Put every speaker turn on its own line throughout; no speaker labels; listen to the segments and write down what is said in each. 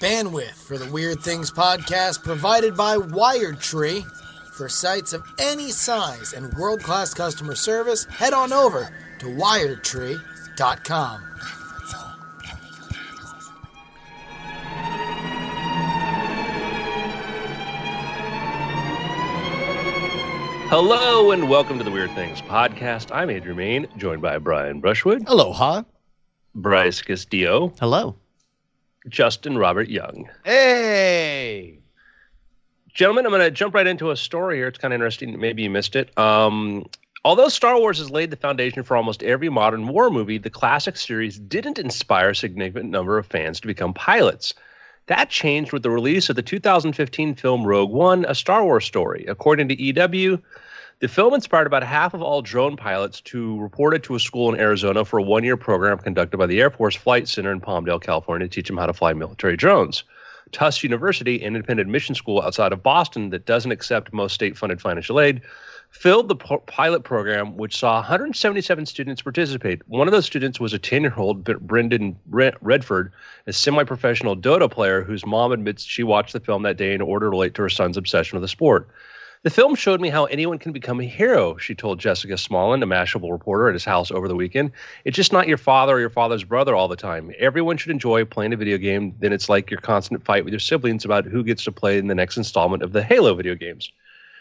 Bandwidth for the Weird Things podcast provided by Wired Tree. For sites of any size and world class customer service, head on over to wiredtree.com.
Hello and welcome to the Weird Things podcast. I'm Andrew Mayne, joined by Brian Brushwood,
Aloha.
Bryce Castillo,
Hello.
Justin Robert Young.
Hey.
Gentlemen, I'm going to jump right into a story here. It's kind of interesting. Maybe you missed it. Um, although Star Wars has laid the foundation for almost every modern war movie, the classic series didn't inspire a significant number of fans to become pilots. That changed with the release of the 2015 film Rogue One, a Star Wars story. According to EW, the film inspired about half of all drone pilots to reported to a school in Arizona for a one year program conducted by the Air Force Flight Center in Palmdale, California, to teach them how to fly military drones. Tufts University, an independent mission school outside of Boston that doesn't accept most state funded financial aid, filled the pilot program, which saw 177 students participate. One of those students was a 10 year old Brendan Redford, a semi professional Dota player whose mom admits she watched the film that day in order to relate to her son's obsession with the sport. The film showed me how anyone can become a hero, she told Jessica Smallin, a Mashable reporter at his house over the weekend. It's just not your father or your father's brother all the time. Everyone should enjoy playing a video game. Then it's like your constant fight with your siblings about who gets to play in the next installment of the Halo video games.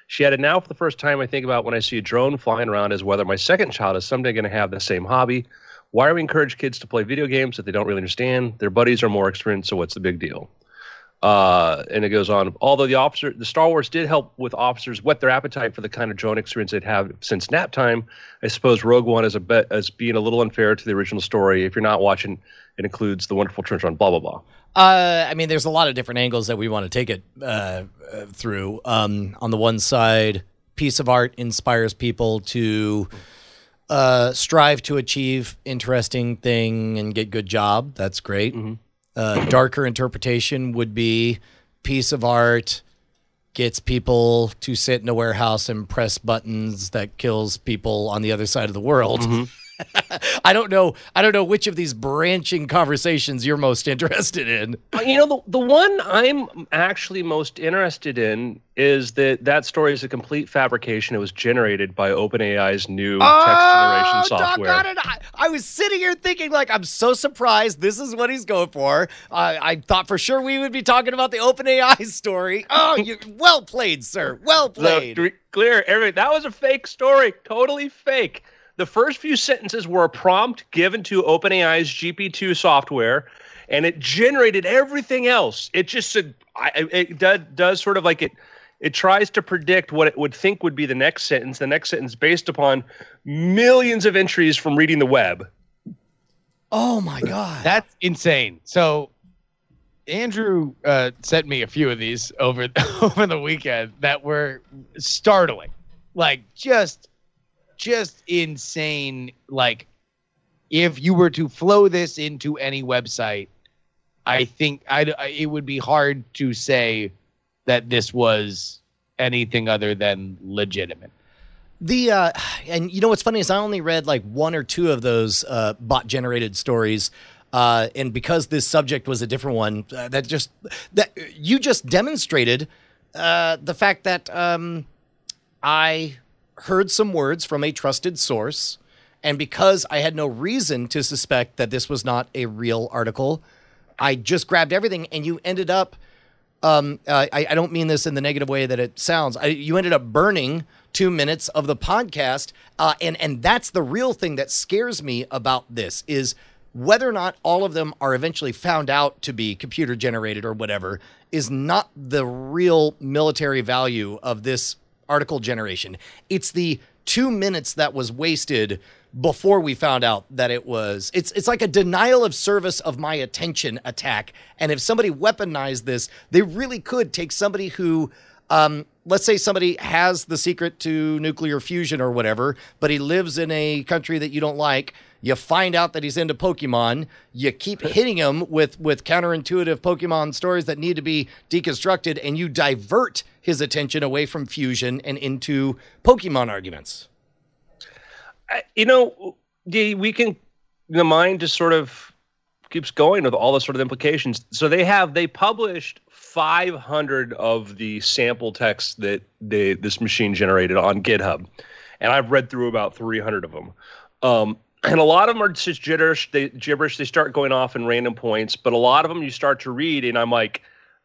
She added, Now, for the first time, I think about when I see a drone flying around as whether my second child is someday going to have the same hobby. Why do we encourage kids to play video games that they don't really understand? Their buddies are more experienced, so what's the big deal? Uh, and it goes on. Although the officer, the Star Wars did help with officers whet their appetite for the kind of drone experience they'd have since nap time. I suppose Rogue One is a bit as being a little unfair to the original story. If you're not watching, it includes the wonderful trench run, blah blah blah.
Uh, I mean, there's a lot of different angles that we want to take it uh, uh, through. Um, on the one side, piece of art inspires people to uh, strive to achieve interesting thing and get good job. That's great. Mm-hmm. Uh, darker interpretation would be piece of art gets people to sit in a warehouse and press buttons that kills people on the other side of the world. Mm-hmm. I don't know. I don't know which of these branching conversations you're most interested in.
Uh, you know, the the one I'm actually most interested in is that that story is a complete fabrication. It was generated by OpenAI's new oh, text generation software.
It. I, I, was sitting here thinking, like, I'm so surprised. This is what he's going for. Uh, I thought for sure we would be talking about the OpenAI story. Oh, you well played, sir. Well played.
So, clear, Eric. That was a fake story. Totally fake. The first few sentences were a prompt given to OpenAI's GP2 software, and it generated everything else. It just it, it does, does sort of like it it tries to predict what it would think would be the next sentence, the next sentence based upon millions of entries from reading the web.
Oh my god.
That's insane. So Andrew uh, sent me a few of these over over the weekend that were startling. Like just just insane. Like, if you were to flow this into any website, I think I'd, I, it would be hard to say that this was anything other than legitimate.
The uh, and you know what's funny is I only read like one or two of those uh, bot generated stories. Uh, and because this subject was a different one, uh, that just that you just demonstrated uh, the fact that um, I heard some words from a trusted source, and because I had no reason to suspect that this was not a real article, I just grabbed everything, and you ended up. Um, uh, I, I, don't mean this in the negative way that it sounds. I, you ended up burning two minutes of the podcast, uh, and and that's the real thing that scares me about this is whether or not all of them are eventually found out to be computer generated or whatever is not the real military value of this article generation. It's the two minutes that was wasted before we found out that it was it's it's like a denial of service of my attention attack and if somebody weaponized this they really could take somebody who um, let's say somebody has the secret to nuclear fusion or whatever but he lives in a country that you don't like you find out that he's into Pokemon. You keep hitting him with with counterintuitive Pokemon stories that need to be deconstructed, and you divert his attention away from fusion and into Pokemon arguments.
You know, the we can the mind just sort of keeps going with all the sort of implications. So they have they published 500 of the sample texts that they this machine generated on GitHub, and I've read through about 300 of them. Um, and a lot of them are just gibberish. They gibberish. They start going off in random points, but a lot of them you start to read, and I'm like,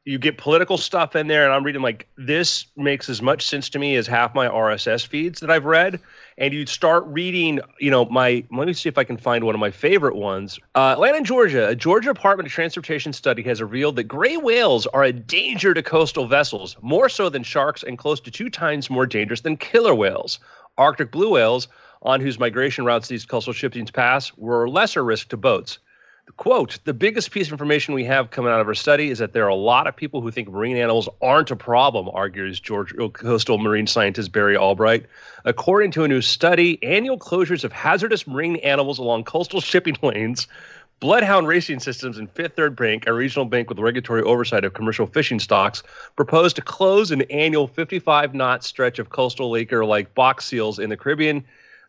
you get political stuff in there, and I'm reading like this makes as much sense to me as half my RSS feeds that I've read. And you start reading, you know, my let me see if I can find one of my favorite ones. Uh, Atlanta, Georgia, a Georgia Department of Transportation study has revealed that gray whales are a danger to coastal vessels, more so than sharks, and close to two times more dangerous than killer whales. Arctic blue whales, on whose migration routes these coastal shippings pass, were lesser risk to boats. Quote, the biggest piece of information we have coming out of our study is that there are a lot of people who think marine animals aren't a problem, argues Georgia uh, coastal marine scientist Barry Albright. According to a new study, annual closures of hazardous marine animals along coastal shipping lanes, bloodhound racing systems, and Fifth Third Bank, a regional bank with regulatory oversight of commercial fishing stocks, proposed to close an annual 55 knot stretch of coastal laker like box seals in the Caribbean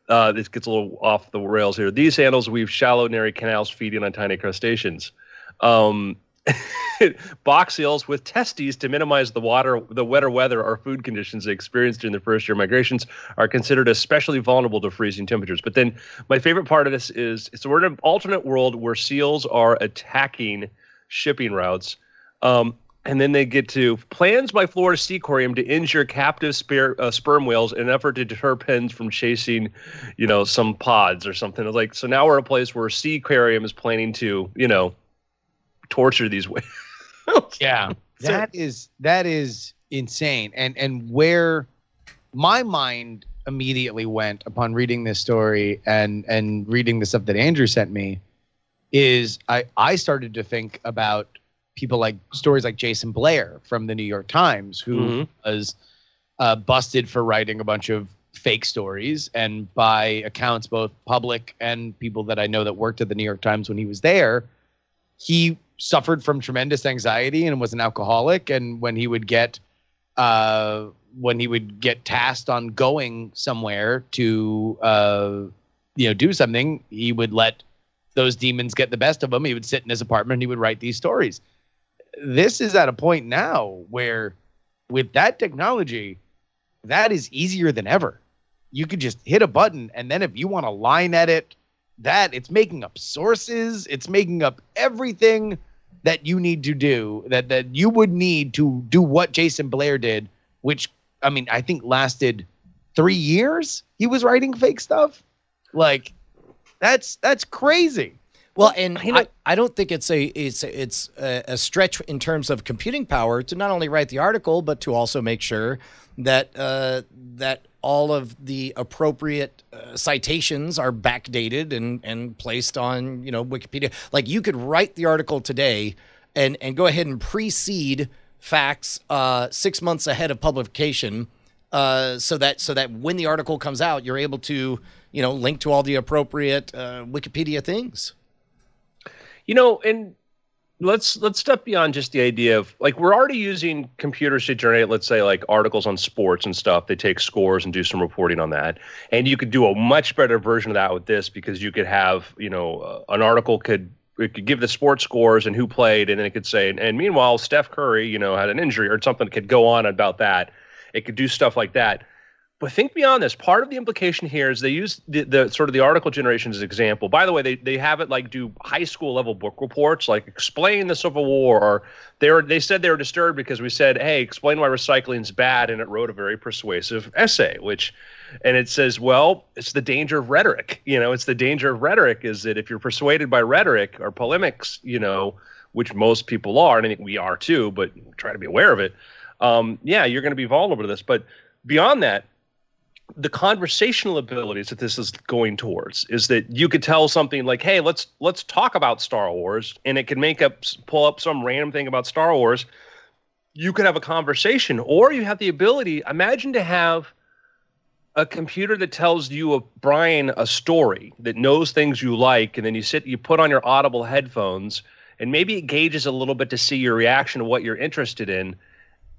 uh, this gets a little off the rails here. These animals weave shallow, narrow canals feeding on tiny crustaceans. Um, box seals with testes to minimize the water, the wetter weather or food conditions they experience during their first year migrations are considered especially vulnerable to freezing temperatures. But then my favorite part of this is so we're in an alternate world where seals are attacking shipping routes. Um, and then they get to plans by Florida Sea Aquarium to injure captive spare, uh, sperm whales in an effort to deter pens from chasing, you know, some pods or something. It's like so now we're at a place where Sea Aquarium is planning to, you know, torture these whales.
yeah, that is that is insane. And and where my mind immediately went upon reading this story and and reading the stuff that Andrew sent me is I I started to think about people like stories like Jason Blair from the New York Times, who mm-hmm. was uh, busted for writing a bunch of fake stories, and by accounts both public and people that I know that worked at the New York Times when he was there, he suffered from tremendous anxiety and was an alcoholic. And when he would get uh, when he would get tasked on going somewhere to uh, you know do something, he would let those demons get the best of him. He would sit in his apartment and he would write these stories this is at a point now where with that technology, that is easier than ever. You could just hit a button, and then if you want to line edit that, it's making up sources, it's making up everything that you need to do that that you would need to do what Jason Blair did, which I mean, I think lasted three years. He was writing fake stuff. Like that's that's crazy.
Well, and know, I, I, don't think it's a it's it's a, a, stretch in terms of computing power to not only write the article but to also make sure that uh, that all of the appropriate uh, citations are backdated and and placed on you know Wikipedia. Like you could write the article today and and go ahead and precede facts uh, six months ahead of publication. Uh, so that so that when the article comes out, you're able to you know link to all the appropriate uh, Wikipedia things.
You know, and let's let's step beyond just the idea of like we're already using computers to generate let's say like articles on sports and stuff. They take scores and do some reporting on that. And you could do a much better version of that with this because you could have you know uh, an article could it could give the sports scores and who played. And then it could say and, and meanwhile steph curry you know had an injury or something could go on about that. It could do stuff like that but think beyond this. Part of the implication here is they use the, the sort of the article generation as an example. By the way, they, they have it like do high school level book reports, like explain the Civil War, or they were they said they were disturbed because we said, hey, explain why recycling is bad, and it wrote a very persuasive essay, which and it says, well, it's the danger of rhetoric. You know, it's the danger of rhetoric is that if you're persuaded by rhetoric or polemics, you know, which most people are, and I think we are too, but try to be aware of it. Um, yeah, you're going to be vulnerable to this. But beyond that, the conversational abilities that this is going towards is that you could tell something like hey let's let's talk about star wars and it can make up pull up some random thing about star wars. You could have a conversation or you have the ability imagine to have a computer that tells you a brian a story that knows things you like and then you sit you put on your audible headphones and maybe it gauges a little bit to see your reaction to what you're interested in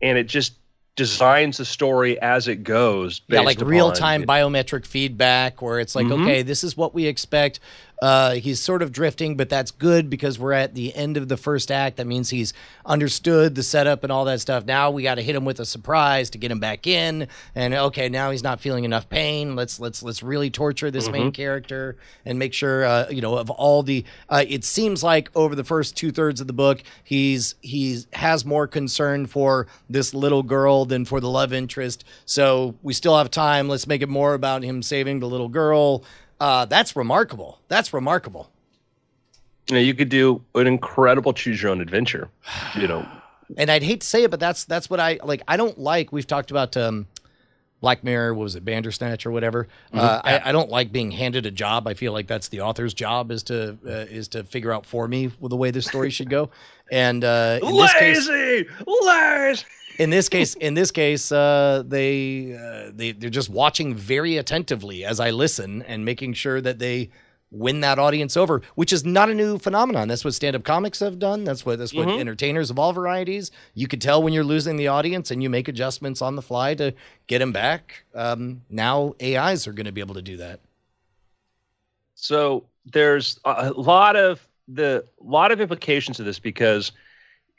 and it just designs the story as it goes.
Yeah, like real time biometric feedback, where it's like, mm-hmm. okay, this is what we expect Uh, he's sort of drifting, but that's good because we're at the end of the first act. That means he's understood the setup and all that stuff. Now we got to hit him with a surprise to get him back in. And okay, now he's not feeling enough pain. Let's let's let's really torture this main character and make sure uh, you know of all the. Uh, it seems like over the first two thirds of the book, he's he's has more concern for this little girl than for the love interest. So we still have time. Let's make it more about him saving the little girl. Uh, that's remarkable. That's remarkable.
You know, you could do an incredible choose your own adventure. You know,
And I'd hate to say it, but that's that's what I like. I don't like. We've talked about um, Black Mirror. What was it, Bandersnatch or whatever? Uh, I, I don't like being handed a job. I feel like that's the author's job is to uh, is to figure out for me the way this story should go. And uh, in this case,
lazy, lazy.
In this case, in this case, uh, they uh, they they're just watching very attentively as I listen and making sure that they win that audience over, which is not a new phenomenon. That's what stand-up comics have done. That's what that's what entertainers of all varieties. You could tell when you're losing the audience, and you make adjustments on the fly to get them back. Um, now AIs are going to be able to do that.
So there's a lot of the lot of implications of this because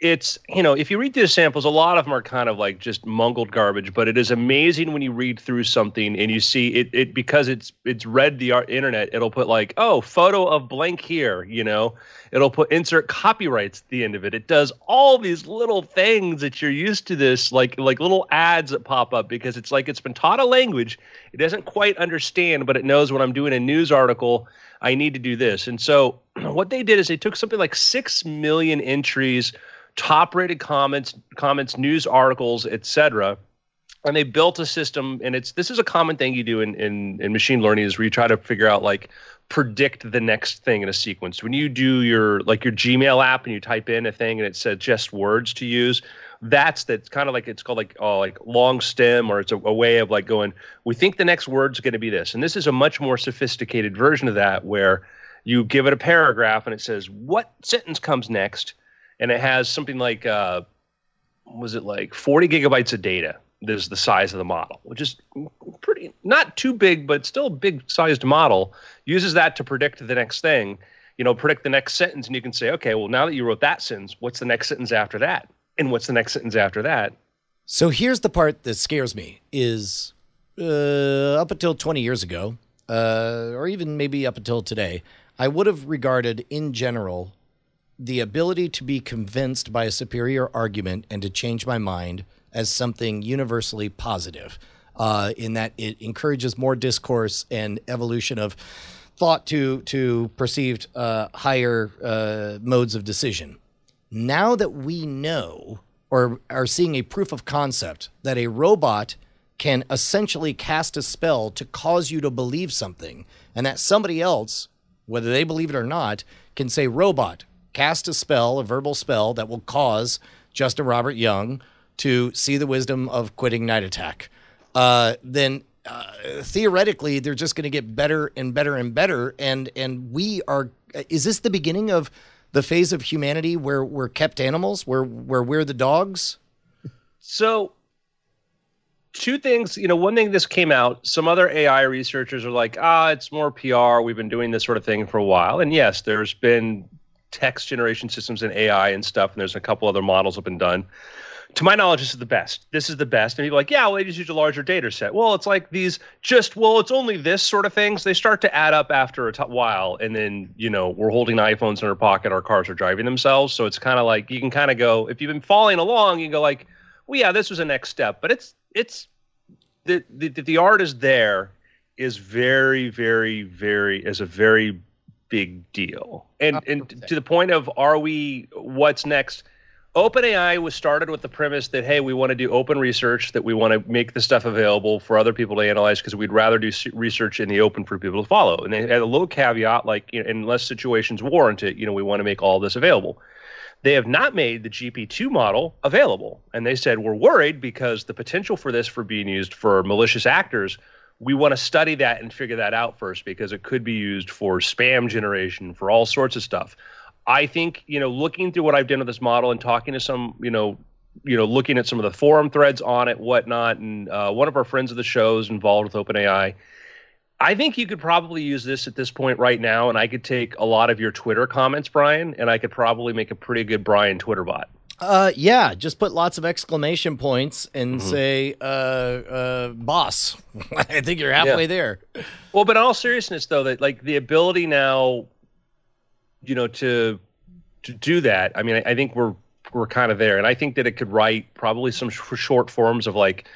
it's you know if you read through the samples a lot of them are kind of like just mungled garbage but it is amazing when you read through something and you see it, it because it's it's read the internet it'll put like oh photo of blank here you know? It'll put insert copyrights at the end of it. It does all these little things that you're used to this like like little ads that pop up because it's like it's been taught a language. It doesn't quite understand but it knows when i'm doing a news article i need to do this. And so what they did is they took something like 6 million entries top rated comments comments news articles etc and they built a system. And it's this is a common thing you do in, in in machine learning is where you try to figure out like predict the next thing in a sequence. When you do your like your gmail app and you type in a thing and it says just words to use that's that's kind of like it's called like oh like long stem or it's a, a way of like going we think the next word's going to be this. And this is a much more sophisticated version of that where you give it a paragraph and it says what sentence comes next? And it has something like uh, was it like 40 gigabytes of data this is the size of the model which is pretty not too big but still a big sized model uses that to predict the next thing you know predict the next sentence. And you can say okay well now that you wrote that sentence what's the next sentence after that and what's the next sentence after that
So here's the part that scares me: is uh, up until 20 years ago, uh, or even maybe up until today, I would have regarded, in general, the ability to be convinced by a superior argument and to change my mind as something universally positive. Uh, in that it encourages more discourse and evolution of thought to to perceived uh, higher uh, modes of decision. Now that we know or are seeing a proof of concept that a robot can essentially cast a spell to cause you to believe something, and that somebody else, whether they believe it or not, can say, Robot, cast a spell, a verbal spell that will cause Justin Robert Young to see the wisdom of quitting Night Attack. Uh, then uh, theoretically, they're just going to get better and better and better. And and we are. Is this the beginning of the phase of humanity where we're kept animals, where where we're the dogs?
So, two things. You know, one thing this came out. Some other AI researchers are like, ah, it's more PR. We've been doing this sort of thing for a while. And yes, there's been text generation systems and AI and stuff, and there's a couple other models have been done. To my knowledge, this is the best. This is the best. And people are like, yeah, well, they just use a larger data set. Well, it's like these just, well, it's only this sort of things. They start to add up after a t- while. And then, you know, we're holding iPhones in our pocket, our cars are driving themselves. So it's kind of like you can kind of go, if you've been following along, you can go like, well, yeah, this was a next step. But it's, it's, the, the, the art is there is very, very, very, is a very big deal. And, and to the point of, are we, what's next? OpenAI was started with the premise that hey, we want to do open research, that we want to make the stuff available for other people to analyze because we'd rather do research in the open for people to follow. And they had a little caveat like, you know, unless situations warrant it, you know, we want to make all this available. They have not made the GP2 model available, and they said we're worried because the potential for this for being used for malicious actors. We want to study that and figure that out first because it could be used for spam generation, for all sorts of stuff. I think you know, looking through what I've done with this model and talking to some, you know, you know, looking at some of the forum threads on it, whatnot, and uh, one of our friends of the show is involved with OpenAI. I think you could probably use this at this point right now, and I could take a lot of your Twitter comments, Brian, and I could probably make a pretty good Brian Twitter bot.
Uh, yeah, just put lots of exclamation points and say, uh, uh, boss. I think you're halfway
Yeah.
there.
Well, but in all seriousness, though, that like the ability now, you know, to to do that. I mean, I, I think we're we're kind of there, and I think that it could write probably some sh- short forms of like,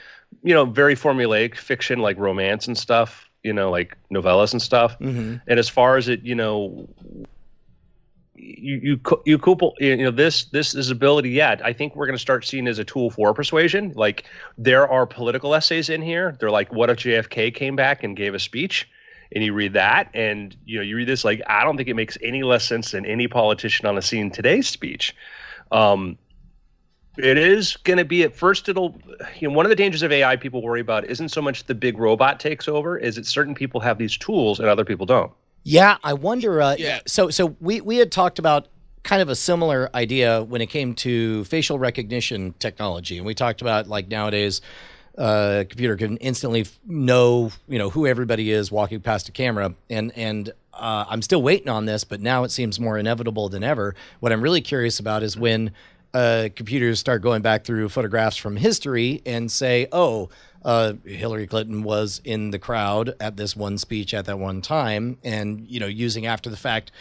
you know, very formulaic fiction like romance and stuff. You know, like novellas and stuff.
hmm
And as far as it, you know, you you you couple you know this this is ability yet i think we're going to start seeing as a tool for persuasion like there are political essays in here they're like what if jfk came back and gave a speech and you read that and you know you read this like i don't think it makes any less sense than any politician on the scene today's speech um it is going to be at first it'll you know one of the dangers of ai people worry about isn't so much the big robot takes over is that certain people have these tools and other people don't
Yeah, I wonder. Uh,
Yeah.
So, so we we had talked about kind of a similar idea when it came to facial recognition technology, and we talked about like nowadays, uh, a computer can instantly know you know who everybody is walking past a camera, and and uh, I'm still waiting on this, but now it seems more inevitable than ever. What I'm really curious about is when uh, computers start going back through photographs from history and say, oh, uh, Hillary Clinton was in the crowd at this one speech at that one time, and you know, using after the fact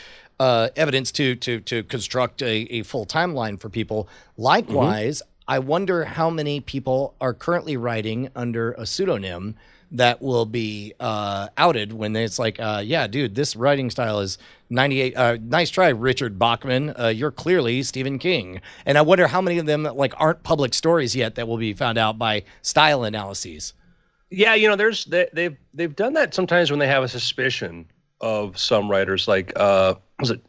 uh, evidence to to to construct a, a full timeline for people. Likewise, I wonder how many people are currently writing under a pseudonym that will be uh, outed when it's like, uh, yeah, dude, this writing style is 98. Uh, nice try, Richard Bachman. Uh, you're clearly Stephen King. And I wonder how many of them like aren't public stories yet that will be found out by style analyses.
Yeah, you know, there's they, they've they've done that sometimes when they have a suspicion of some writers, like uh, was it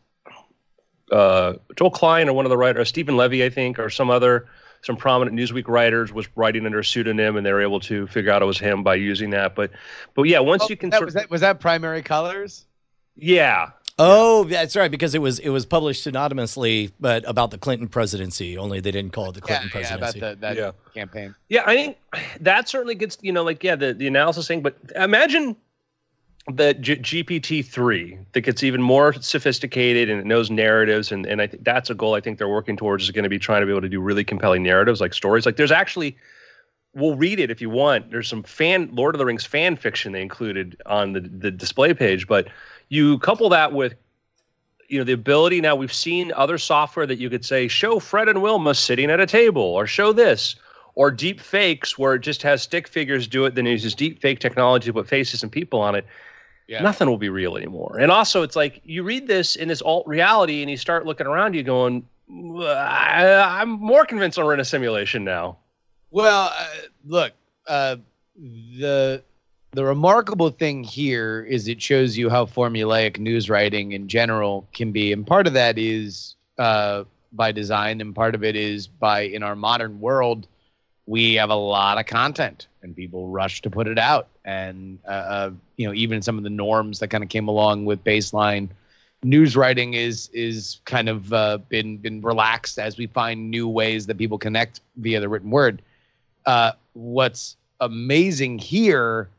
uh, Joe Klein or one of the writers, Stephen Levy, I think, or some other some prominent Newsweek writers was writing under a pseudonym, and they were able to figure out it was him by using that. But but yeah, once
Oh,
you can,
that,
sort
was that was that primary colors?
yeah,
Oh, that's right, because it was it was published synonymously, but about the Clinton presidency. Only they didn't call it the Clinton
yeah, yeah, about the, that
Yeah.
campaign.
Yeah, I think that certainly gets you know like yeah the the analysis thing, but imagine the G- GPT three that gets even more sophisticated and it knows narratives, and and I think that's a goal I think they're working towards is going to be trying to be able to do really compelling narratives like stories. Like there's actually we'll read it if you want. There's some fan Lord of the Rings fan fiction they included on the the display page, but you couple that with you know the ability now we've seen other software that you could say show fred and wilma sitting at a table or show this or deep fakes where it just has stick figures do it then it uses deep fake technology to put faces and people on it
Yeah.
nothing will be real anymore. And also it's like you read this in this alt reality and you start looking around you going I, i'm more convinced we're in a simulation now.
Well, uh, look, uh, the the remarkable thing here is it shows you how formulaic news writing in general can be, and part of that is uh, by design, and part of it is by in our modern world, we have a lot of content, and people rush to put it out, and uh, uh, you know even some of the norms that kind of came along with baseline. News writing is is kind of uh, been been relaxed as we find new ways that people connect via the written word. Uh, what's amazing here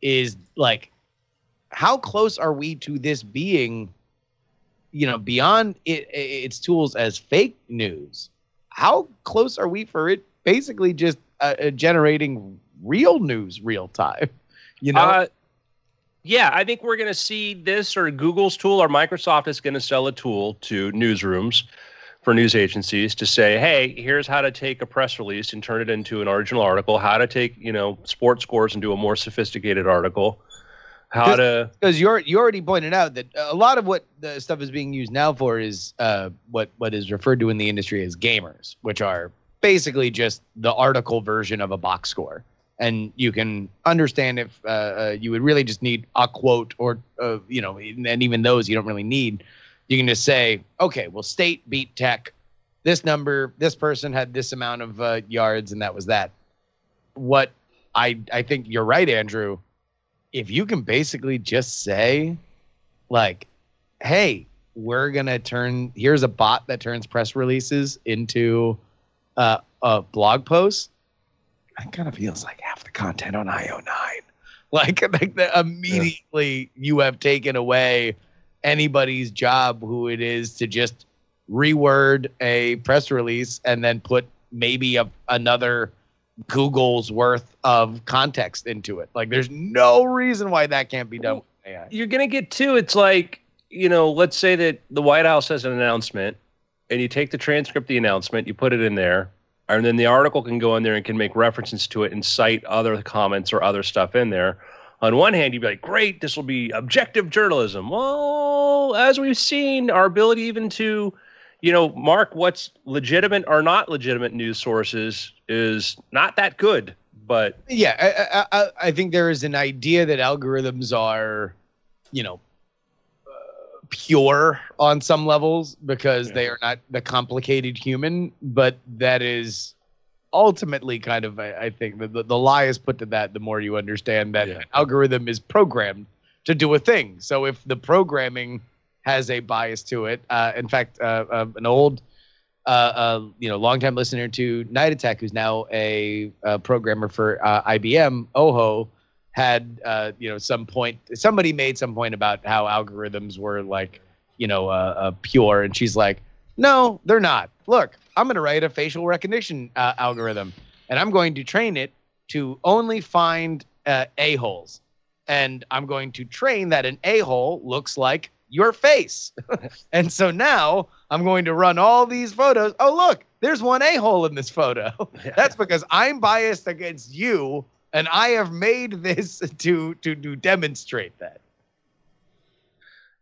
is like how close are we to this being you know beyond it, its tools as fake news? How close are we for it basically just uh, uh, generating real news real time you know
Uh, yeah, I think we're going to see this or Google's tool or Microsoft is going to sell a tool to newsrooms for news agencies to say, hey, here's how to take a press release and turn it into an original article, how to take, you know, sports scores and do a more sophisticated article, how to.
because you're you already pointed out that a lot of what the stuff is being used now for is uh, what what is referred to in the industry as gamers, which are basically just the article version of a box score. And you can understand if uh, uh, you would really just need a quote, or uh, you know, and even those you don't really need. You can just say, okay, well, state beat tech. This number, this person had this amount of uh, yards, and that was that. What I I think you're right, Andrew if you can basically just say like hey we're gonna turn here's a bot that turns press releases into uh, a blog post that kind of feels like half the content on io9 like, like the, immediately you have taken away anybody's job who it is to just reword a press release and then put maybe a, another Google's worth of context into it. Like, there's no reason why that can't be done with AI.
You're gonna get two. it's like you know, let's say that the White House has an announcement, and you take the transcript of the announcement, you put it in there, and then the article can go in there and can make references to it and cite other comments or other stuff in there. On one hand, you'd be like, great, this will be objective journalism. Well, as we've seen, our ability even to, you know, mark what's legitimate or not legitimate news sources is not that good. But
yeah, I, I, I think there is an idea that algorithms are, you know, pure on some levels because
Yeah.
they are not the complicated human, but that is ultimately kind of I, I think the, the lie is put to that the more you understand that
Yeah.
algorithm is programmed to do a thing. So if the programming has a bias to it, uh, in fact, uh, uh, an old uh, uh, you know, longtime listener to Night Attack, who's now a, uh programmer for uh, IBM, Oho, had uh, you know some point. Somebody made some point about how algorithms were like, you know, uh, uh, pure, and she's like, no, they're not. Look, I'm going to write a facial recognition uh, algorithm, and I'm going to train it to only find uh, a holes, and I'm going to train that an a hole looks like your face. and so now I'm going to run all these photos. Oh, look, there's one a hole in this photo. That's because I'm biased against you, and I have made this to to to demonstrate that.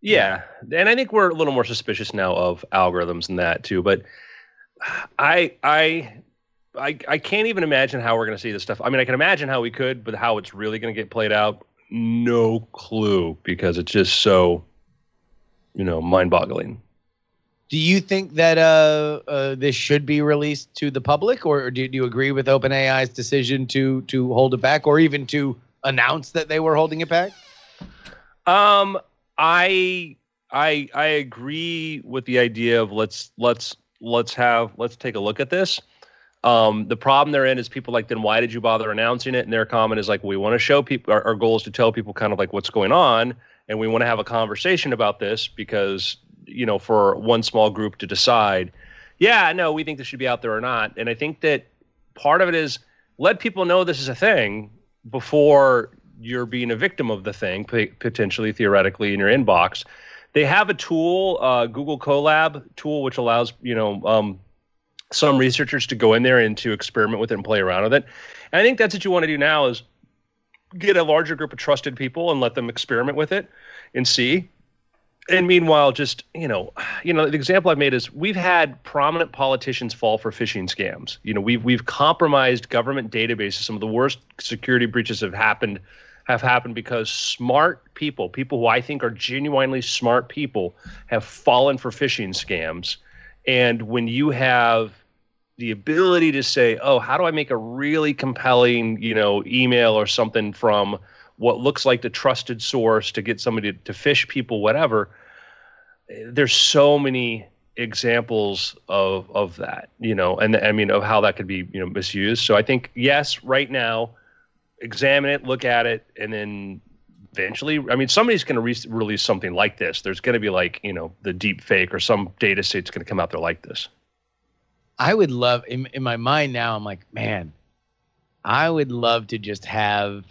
Yeah, and I think we're a little more suspicious now of algorithms and that too. But I, I, I, I can't even imagine how we're going to see this stuff. I mean, I can imagine how we could, but how it's really going to get played out, no clue, because it's just so, you know, mind-boggling.
Do you think that uh, uh, this should be released to the public, or do, do you agree with OpenAI's decision to to hold it back, or even to announce that they were holding it back?
Um, I, I, I agree with the idea of let's let's let's have let's take a look at this. Um, the problem they're in is people like, then why did you bother announcing it? And their comment is like, we want to show people our, our goal is to tell people kind of like what's going on, and we want to have a conversation about this because you know for one small group to decide, yeah, no, we think this should be out there or not. And I think that part of it is let people know this is a thing before you're being a victim of the thing, potentially theoretically in your inbox. They have a tool, uh, Google Colab tool, which allows you know um, some researchers to go in there and to experiment with it and play around with it. And I think that's what you want to do now is get a larger group of trusted people and let them experiment with it and see. And meanwhile, just you know, you know, the example I've made is we've had prominent politicians fall for phishing scams. You know, we've we've compromised government databases. Some of the worst security breaches have happened have happened because smart people, people who I think are genuinely smart people, have fallen for phishing scams. And when you have the ability to say, "Oh, how do I make a really compelling, you know, email or something from what looks like the trusted source to get somebody to, to fish people, whatever?" There's so many examples of of that, you know, and I mean of how that could be, you know, misused. So I think yes, right now, examine it, look at it, and then eventually, I mean, somebody's going to re- release something like this. There's going to be like, you know, the deep fake or some data set's going to come out there like this.
I would love in in my mind now. I'm like, man, I would love to just have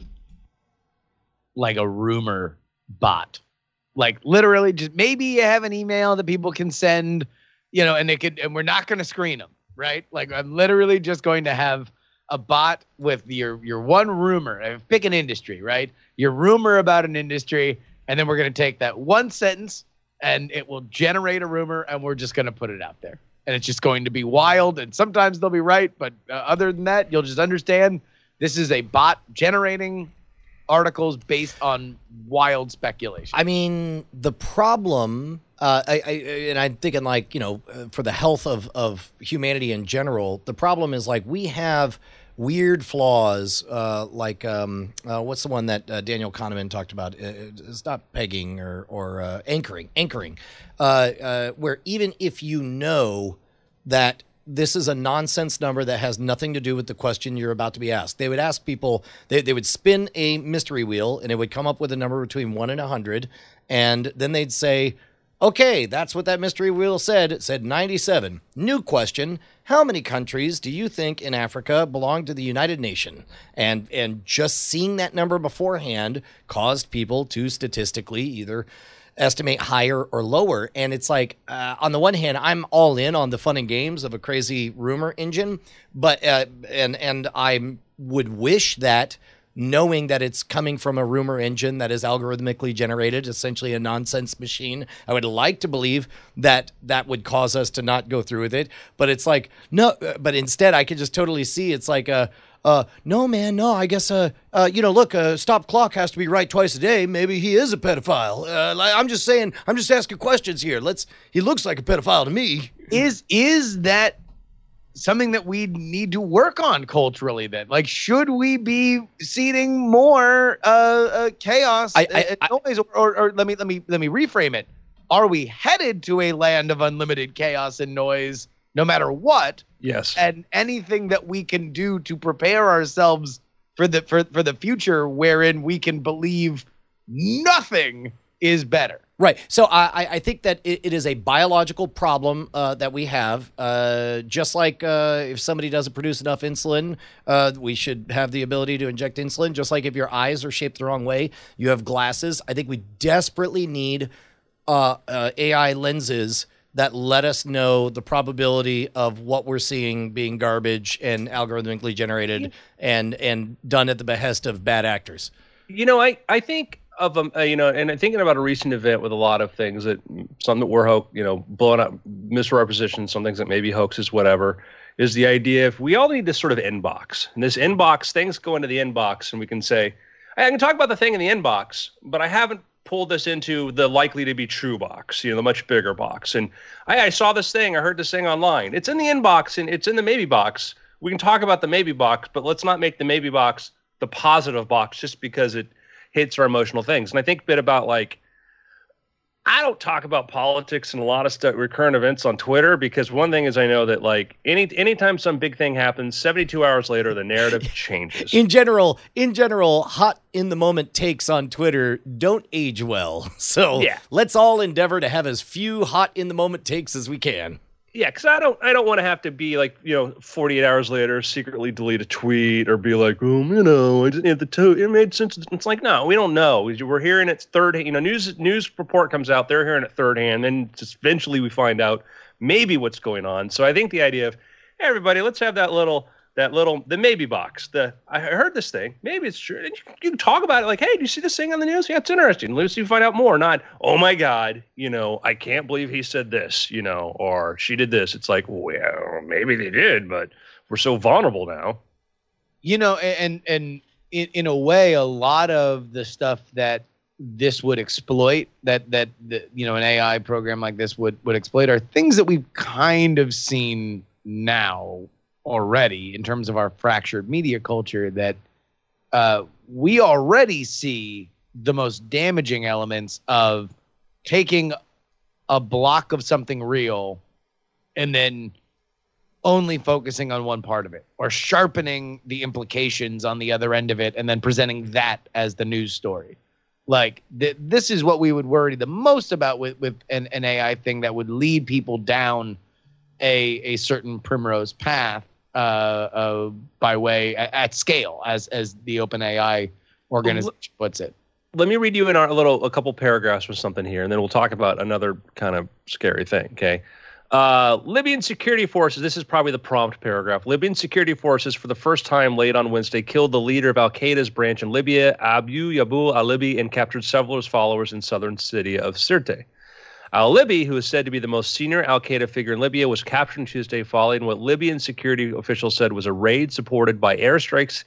like a rumor bot, like literally just maybe you have an email that people can send, you know, and they could, and we're not going to screen them, right? Like I'm literally just going to have a bot with your your one rumor. Pick an industry, right? Your rumor about an industry, and then we're going to take that one sentence and it will generate a rumor, and we're just going to put it out there and it's just going to be wild. And sometimes they'll be right, but uh, other than that, you'll just understand this is a bot generating articles based on wild speculation.
I mean, the problem, uh, I, I, and I'm thinking like you know, uh, for the health of of humanity in general, the problem is like we have weird flaws, uh, like um, uh, what's the one that uh, Daniel Kahneman talked about? Uh, It's not pegging or or uh, anchoring, anchoring, uh, uh, where even if you know that this is a nonsense number that has nothing to do with the question you're about to be asked. They would ask people, they, they would spin a mystery wheel and it would come up with a number between one and a 100. And then they'd say, okay, that's what that mystery wheel said. It said 97. New question How many countries do you think in Africa belong to the United Nations? And, and just seeing that number beforehand caused people to statistically either estimate higher or lower. And it's like, uh, on the one hand, I'm all in on the fun and games of a crazy rumor engine, but uh, and and I would wish that knowing that it's coming from a rumor engine that is algorithmically generated, essentially a nonsense machine. I would like to believe that that would cause us to not go through with it, but it's like no. uh, But instead, I could just totally see it's like a. Uh, no, man, no. I guess, uh, uh, you know, look, uh, stop clock has to be right twice a day. Maybe he is a pedophile. Uh, I'm just saying, I'm just asking questions here. Let's. He looks like a pedophile to me.
is is that something that we need to work on culturally then like should we be seeding more uh, uh chaos
I- I-
noise or, or, or let me let me let me reframe it are we headed to a land of unlimited chaos and noise no matter what
Yes.
and anything that we can do to prepare ourselves for the for, for the future wherein we can believe nothing is better
Right. So I, I- I think that it, it is a biological problem uh, that we have. Uh, just like uh, if somebody doesn't produce enough insulin, uh, we should have the ability to inject insulin. Just like if your eyes are shaped the wrong way, you have glasses. I think we desperately need uh, uh, AI lenses that let us know the probability of what we're seeing being garbage and algorithmically generated and and done at the behest of bad actors.
You know, I I think of um, uh, you know, and I'm thinking about a recent event with a lot of things that some that were hoax, you know, blown up, misrepresentation, some things that maybe hoaxes, whatever. Is the idea if we all need this sort of inbox, and this inbox things go into the inbox, and we can say, I can talk about the thing in the inbox, but I haven't pulled this into the likely to be true box, you know, the much bigger box. And I, I saw this thing, I heard this thing online. It's in the inbox and it's in the maybe box. We can talk about the maybe box, but let's not make the maybe box the positive box just because it hits our emotional things. And I think a bit about like I don't talk about politics and a lot of stuff, recurrent events on Twitter because one thing is I know that like any anytime some big thing happens, 72 hours later the narrative changes.
in general, in general, hot in the moment takes on Twitter don't age well. So
Yeah.
let's all endeavor to have as few hot in the moment takes as we can.
Yeah, because I don't I don't want to have to be like you know 48 hours later secretly delete a tweet or be like oh you know I didn't have the to- it made sense. It's like no, we don't know. We're hearing it third you know news news report comes out they're hearing it third hand, then just eventually we find out maybe what's going on. So I think the idea of hey, everybody let's have that little that little the maybe box. The I heard this thing. Maybe it's true. And you, you can talk about it like, hey, do you see this thing on the news? Yeah, it's interesting. Let's see find out more. Not, oh my God, you know, I can't believe he said this, you know, or she did this. It's like, well, maybe they did, but we're so vulnerable now.
you know and and in, in a way a lot of the stuff that this would exploit that that the, you know an ai program like this would would exploit are things that we've kind of seen now already in terms of our fractured media culture that uh, we already see the most damaging elements of taking a block of something real and then only focusing on one part of it or sharpening the implications on the other end of it and then presenting that as the news story. Like th- this is what we would worry the most about with, with an, an ai thing that would lead people down a, a certain primrose path uh, uh, by way at, scale as as the open ai organization puts it
Let me read you in our, a little, a couple paragraphs or something here, and then we'll talk about another kind of scary thing. Okay. Uh, Libyan security forces, this is probably the prompt paragraph. Libyan security forces, for the first time late on Wednesday, killed the leader of Al Qaeda's branch in Libya, Abu Yabul al Libi, and captured several of his followers in southern city of Sirte. Al Libi, who is said to be the most senior Al Qaeda figure in Libya, was captured Tuesday following what Libyan security officials said was a raid supported by airstrikes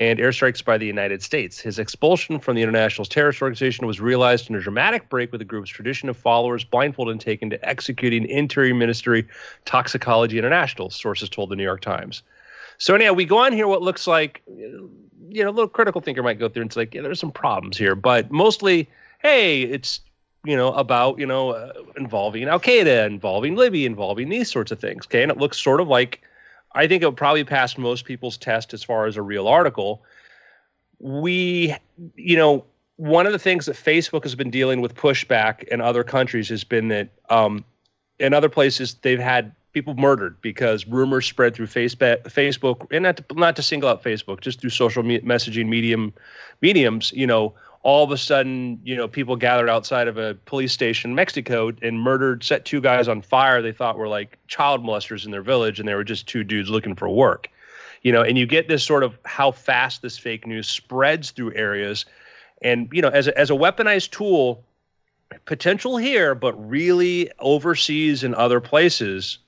and airstrikes by the United States. His expulsion from the international terrorist organization was realized in a dramatic break with the group's tradition of followers blindfolded and taken to executing Interior Ministry Toxicology International, sources told the New York Times. So anyhow, we go on here what looks like, you know, a little critical thinker might go through and say, like, yeah, there's some problems here, but mostly, hey, it's you know, about you know uh, involving Al Qaeda, involving Libya, involving these sorts of things. Okay, and it looks sort of like I think it would probably pass most people's test as far as a real article. We, you know, one of the things that Facebook has been dealing with pushback in other countries has been that um, in other places they've had people murdered because rumors spread through Facebook, Facebook, and not to, not to single out Facebook, just through social me- messaging medium mediums. You know, all of a sudden, you know, people gathered outside of a police station in Mexico and murdered, set two guys on fire. They thought were like child molesters in their village, and they were just two dudes looking for work. You know, and you get this sort of how fast this fake news spreads through areas, and you know, as a, as a weaponized tool, potential here, but really overseas and other places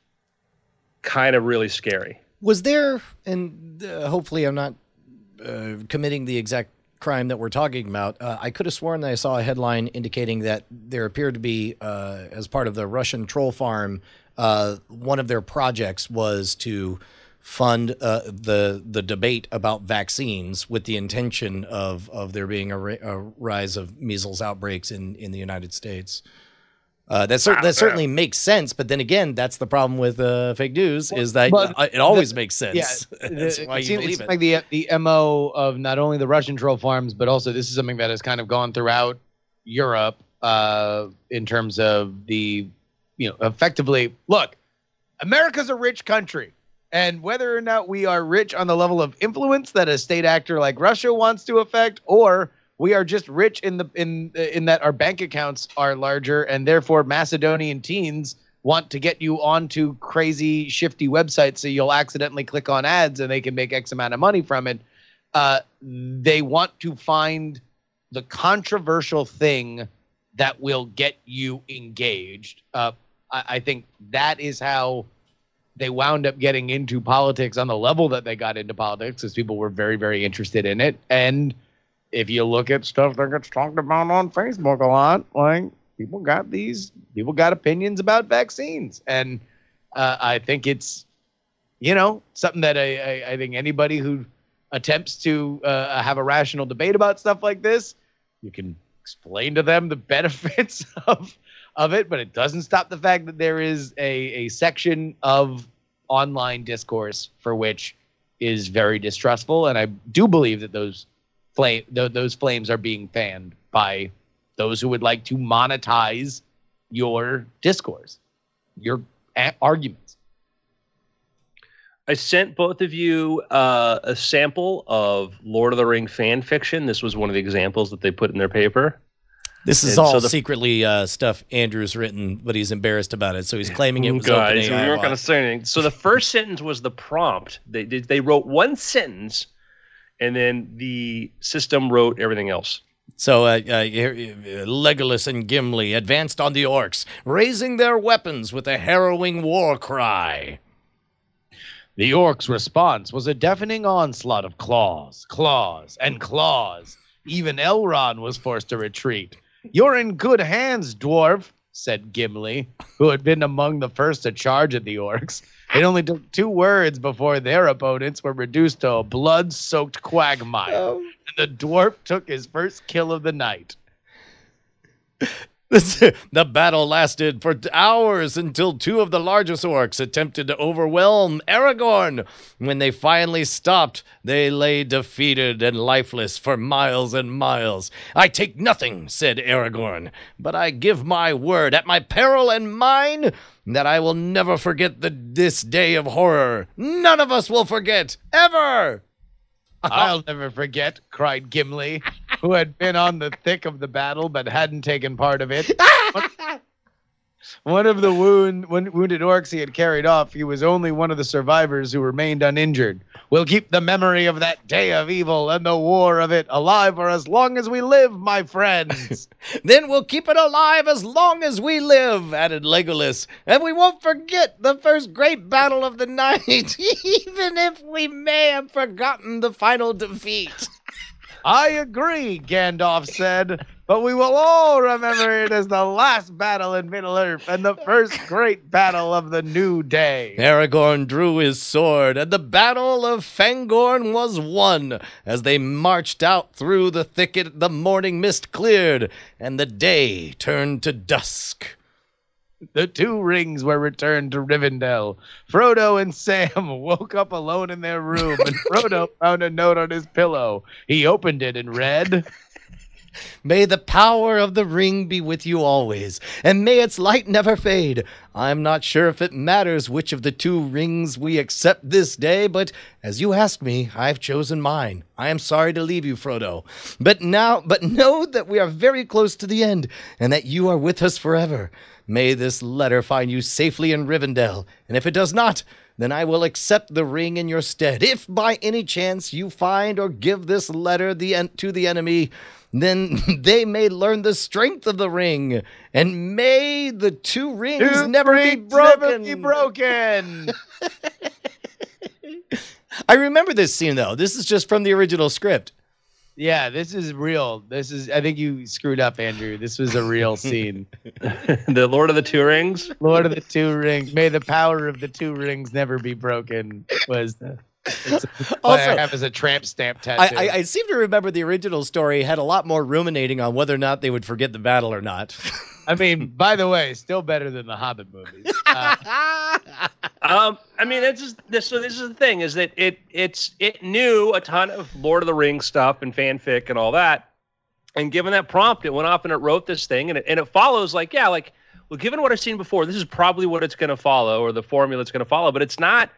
kind of really scary.
Was there, and uh, hopefully I'm not uh, committing the exact crime that we're talking about, uh, I could have sworn that I saw a headline indicating that there appeared to be, uh, as part of the Russian troll farm, uh, one of their projects was to fund uh, the the debate about vaccines with the intention of of there being a, a rise of measles outbreaks in in the United States. Uh, that, cer- that certainly makes sense, but then again, that's the problem with uh, fake news is that it always
the-
makes sense.
Yeah,
that's
it
why you
seems-
believe
it's
it.
like the the mo of not only the Russian troll farms, but also this is something that has kind of gone throughout Europe uh, in terms of the you know effectively look, America's a rich country. And whether or not we are rich on the level of influence that a state actor like Russia wants to affect, or we are just rich in the in in that our bank accounts are larger, and therefore Macedonian teens want to get you onto crazy shifty websites so you'll accidentally click on ads and they can make X amount of money from it. Uh, they want to find the controversial thing that will get you engaged. Uh, I, I think that is how they wound up getting into politics on the level that they got into politics, because people were very, very interested in it. And if you look at stuff that gets talked about on Facebook a lot, like people got these, people got opinions about vaccines, and uh, I think it's, you know, something that I, I, I think anybody who attempts to uh, have a rational debate about stuff like this, you can explain to them the benefits of of it, but it doesn't stop the fact that there is a, a section of online discourse for which is very distrustful, and I do believe that those flame th- those flames are being fanned by those who would like to monetize your discourse, your a- arguments.
I sent both of you uh, a sample of Lord of the Ring fan fiction. This was one of the examples that they put in their paper.
This is
And
all
so the-
secretly uh, stuff Andrew's written, but he's embarrassed about it, so he's claiming it was
Guys, we weren't going to say anything. So the first sentence was the prompt. They did. They wrote one sentence, and then the system wrote everything else.
So uh, uh, uh, Legolas and Gimli advanced on the orcs, raising their weapons with a harrowing war cry.
The orc's response was a deafening onslaught of claws, claws, and claws. Even Elrond was forced to retreat. You're in good hands, dwarf, said Gimli, who had been among the first to charge at the orcs. It only took two words before their opponents were reduced to a blood soaked quagmire. Oh. And the dwarf took his first kill of the night.
the battle lasted for hours until two of the largest orcs attempted to overwhelm Aragorn. When they finally stopped, they lay defeated and lifeless for miles and miles. I take nothing, said Aragorn, but I give my word at my peril and mine that I will never forget the, this day of horror. None of us will forget, ever.
I'll never forget, cried Gimli, who had been on the thick of the battle but hadn't taken part of it. One of the wound, wounded orcs he had carried off, he was only one of the survivors who remained uninjured. We'll keep the memory of that day of evil and the war of it alive for as long as we live, my friends.
Then we'll keep it alive as long as we live, added Legolas, and we won't forget the first great battle of the night, even if we may have forgotten the final defeat.
I agree, Gandalf said, but we will all remember it as the last battle in Middle Earth and the first great battle of the new day.
Aragorn drew his sword, and the battle of Fangorn was won. As they marched out through the thicket, the morning mist cleared, and the day turned to dusk.
The two rings were returned to Rivendell. Frodo and Sam woke up alone in their room, and Frodo found a note on his pillow. He opened it and read,
May the power of the ring be with you always, and may its light never fade. I'm not sure if it matters which of the two rings we accept this day, but as you ask me, I've chosen mine. I am sorry to leave you, Frodo. But now, but know that we are very close to the end, and that you are with us forever. May this letter find you safely in Rivendell, and if it does not, then I will accept the ring in your stead. If by any chance you find or give this letter the en- to the enemy, then they may learn the strength of the ring, and may the two rings
Two
never be broken.
Never be broken.
I remember this scene though. This is just from the original script.
Yeah, this is real. This is. I think you screwed up, Andrew. This was a real scene.
the Lord of the Two Rings.
Lord of the Two Rings. May the power of the two rings never be broken. Was the. It's what I
Also-
have as a tramp stamp
I,
tattoo.
I, I seem to remember the original story had a lot more ruminating on whether or not they would forget the battle or not.
I mean, by the way, still better than the Hobbit movies. Uh,
Um, I mean, it's just this. So this is the thing: is that it it's it knew a ton of Lord of the Rings stuff and fanfic and all that. And given that prompt, it went off and it wrote this thing, and it and it follows like yeah, like well, given what I've seen before, this is probably what it's going to follow or the formula it's going to follow. But it's not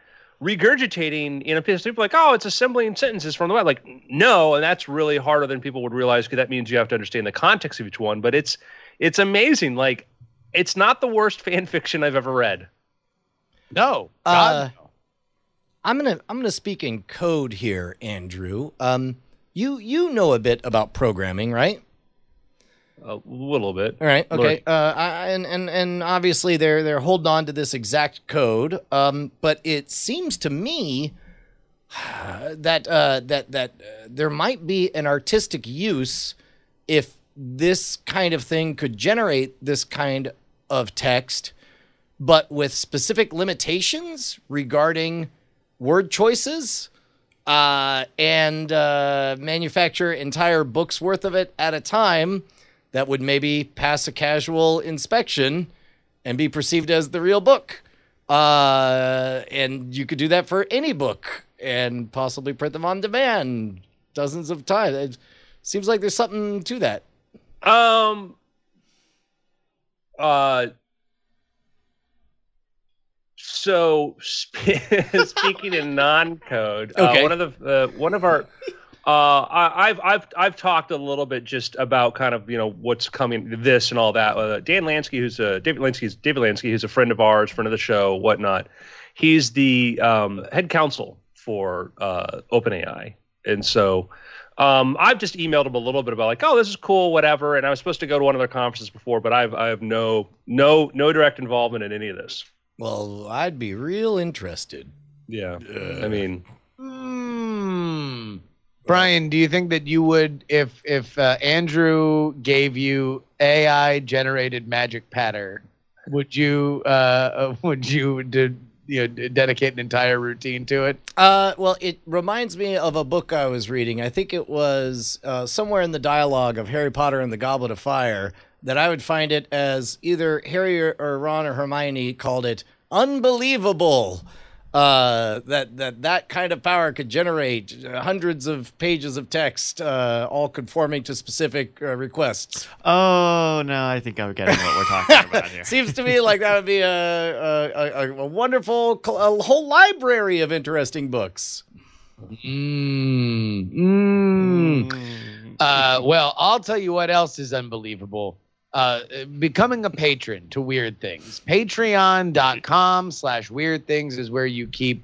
regurgitating. You know, people are like, oh, it's assembling sentences from the web. Like no, and that's really harder than people would realize because that means you have to understand the context of each one. But it's it's amazing. Like it's not the worst fan fiction I've ever read.
no,
Uh,
no.
I'm gonna I'm gonna speak in code here, Andrew. Um, you you know a bit about programming, right?
A little bit.
All right. Okay. Uh, I, and and and obviously they're they're holding on to this exact code. Um, but it seems to me that uh, that that uh, there might be an artistic use if this kind of thing could generate this kind of text, but with specific limitations regarding word choices uh, and uh, manufacture entire books worth of it at a time that would maybe pass a casual inspection and be perceived as the real book. Uh, and you could do that for any book and possibly print them on demand dozens of times. It seems like there's something to that.
Um. Uh. So sp- speaking in non-code,
Okay.
uh, one of the uh, one of our. Uh, I, I've I've I've talked a little bit just about kind of you know what's coming this and all that. Uh, Dan Lansky, who's a David Lansky's David Lansky, who's a friend of ours, friend of the show, whatnot. He's the um, head counsel for uh, OpenAI, and so um, I've just emailed him a little bit about like, oh, this is cool, whatever. And I was supposed to go to one of their conferences before, but I've I have no no no direct involvement in any of this.
Well, I'd be real interested.
Yeah, I mean,
Hmm. Brian, do you think that you would, if if uh, Andrew gave you AI generated magic patter, would you uh, uh, would you de- you know dedicate an entire routine to it?
Uh, well, it reminds me of a book I was reading. I think it was uh, somewhere in the dialogue of Harry Potter and the Goblet of Fire that I would find it as either Harry or, or Ron or Hermione called it unbelievable. Uh, that that that kind of power could generate uh, hundreds of pages of text, uh, all conforming to specific uh, requests.
Oh no, I think I'm getting what we're talking about here.
Seems to me like that would be a a, a, a wonderful, a whole library of interesting books.
Mm. Mm. Uh, well, I'll tell you what else is unbelievable. Uh, becoming a patron to Weird Things. Patreon.com slash Weird Things is where you keep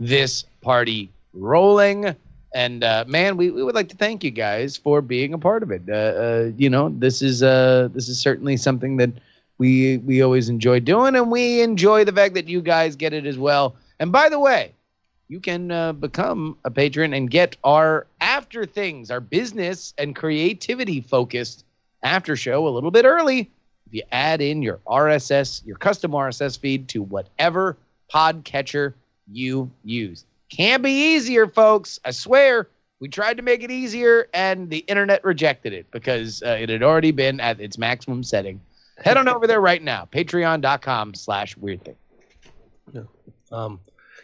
this party rolling. And uh, man, we, we would like to thank you guys for being a part of it. Uh, uh, you know, this is uh, this is certainly something that we we always enjoy doing, and we enjoy the fact that you guys get it as well. And by the way, you can uh, become a patron and get our after things, our business and creativity focused after show a little bit early. If you add in your RSS, your custom RSS feed to whatever podcatcher you use. Can't be easier, folks. I swear. We tried to make it easier, and the internet rejected it because uh, it had already been at its maximum setting. Head on over there right now, patreon.com slash weird thing.
Um,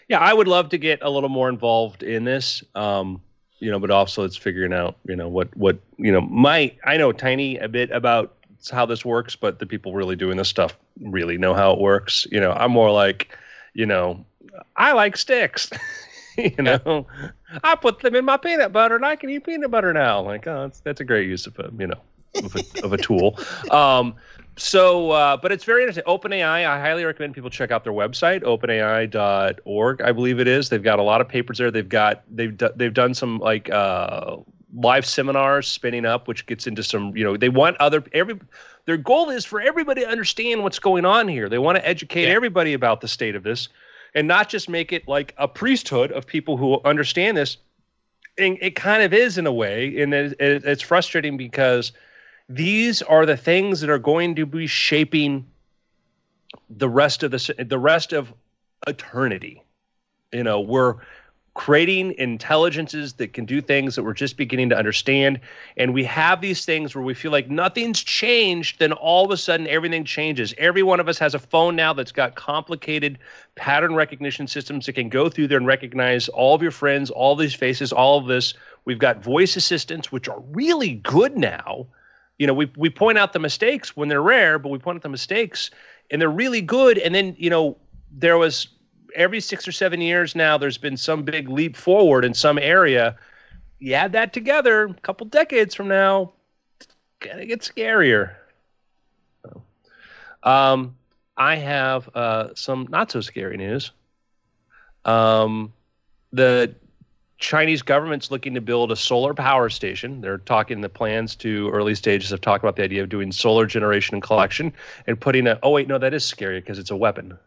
yeah, I would love to get a little more involved in this. Um, you know, but also it's figuring out, you know, what what you know. My I know tiny a bit about how this works, but the people really doing this stuff really know how it works. You know, I'm more like, you know, I like sticks. you know, I put them in my peanut butter, and I can eat peanut butter now. Like, oh, that's, that's a great use of a, you know, of a, of a tool. Um, so, uh, but it's very interesting. OpenAI, I highly recommend people check out their website, openai.org, I believe it is. They've got a lot of papers there. They've got they've d- they've done some like uh, live seminars spinning up, which gets into some. You know, they want other every. Their goal is for everybody to understand what's going on here. They want to educate
Yeah.
everybody about the state of this, and not just make it like a priesthood of people who understand this. And it kind of is in a way, and it, it, it's frustrating because these are the things that are going to be shaping the rest of the the rest of eternity. You know, we're creating intelligences that can do things that we're just beginning to understand. And we have these things where we feel like nothing's changed. Then all of a sudden everything changes. Every one of us has a phone now that's got complicated pattern recognition systems that can go through there and recognize all of your friends all these faces all of this. We've got voice assistants which are really good now you know, we we point out the mistakes when they're rare, but we point out the mistakes and they're really good. And then, you know, there was every six or seven years now, there's been some big leap forward in some area. You add that together, a couple decades from now, it's gonna get scarier. Um, I have uh, some not so scary news. Um, the Chinese government's looking to build a solar power station. They're talking the plans to early stages of talking about the idea of doing solar generation and collection and putting a. Oh wait, no, that is scary because it's a weapon.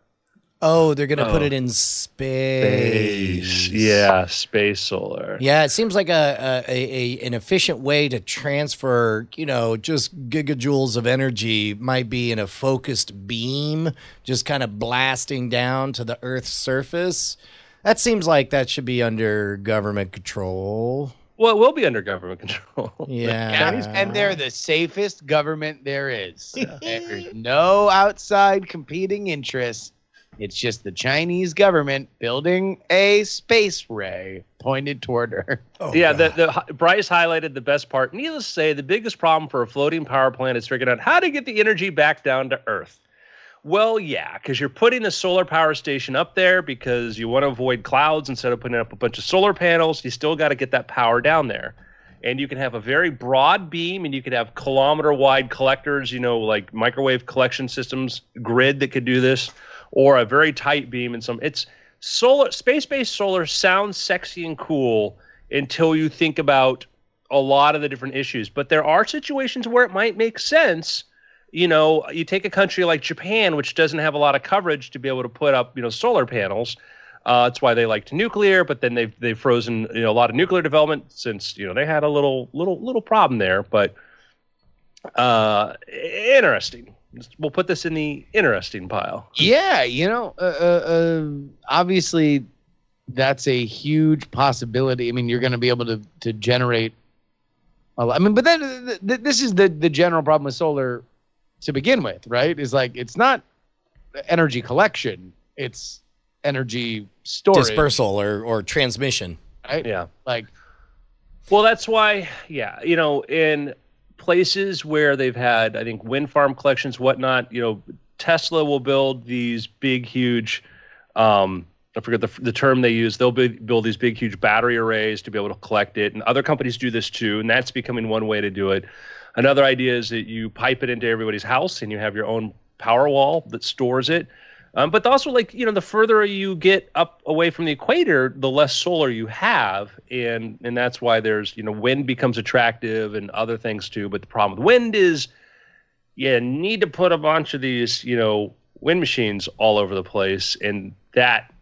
Oh, they're gonna put
Oh.
it in space.
yeah, space solar.
Yeah, it seems like a, a, a an efficient way to transfer, you know, just gigajoules of energy might be in a focused beam, just kind of blasting down to the Earth's surface. That seems like that should be under government control.
Well, it will be under government control.
Yeah,
And, and they're the safest government there is. There's no outside competing interests. It's just the Chinese government building a space ray pointed toward Earth.
Oh,
yeah, the, the Bryce highlighted the best part. Needless to say, the biggest problem for a floating power plant is figuring out how to get the energy back down to Earth. Well, yeah, because you're putting the solar power station up there because you want to avoid clouds instead of putting up a bunch of solar panels. You still got to get that power down there. And you can have a very broad beam and you could have kilometer wide collectors, you know, like microwave collection systems, grid that could do this, or a very tight beam and some. It's solar, space based solar sounds sexy and cool until you think about a lot of the different issues. But there are situations where it might make sense you know, you take a country like Japan, which doesn't have a lot of coverage to be able to put up, you know, solar panels. Uh, that's why they liked nuclear, but then they've they've frozen, you know, a lot of nuclear development since you know they had a little little little problem there. But uh, interesting. We'll put this in the interesting pile.
Yeah, you know, uh, uh, uh, obviously that's a huge possibility. I mean, you're going to be able to to generate a lot. I mean, but then th- th- this is the the general problem with solar to begin with, right? Is like it's not energy collection; it's energy storage.
dispersal or, or transmission.
right?
Yeah.
Like
Well, that's why, yeah, you know, in places where they've had, I think, wind farm collections, whatnot, you know, Tesla will build these big, huge, um, I forget the, the term they use. They'll be, build these big, huge battery arrays to be able to collect it. And other companies do this too. And that's becoming one way to do it. Another idea is that you pipe it into everybody's house and you have your own power wall that stores it. Um, but also, like you know, the further you get up away from the equator, the less solar you have, and and that's why there's you know wind becomes attractive and other things too. But the problem with wind is you need to put a bunch of these you know wind machines all over the place, and that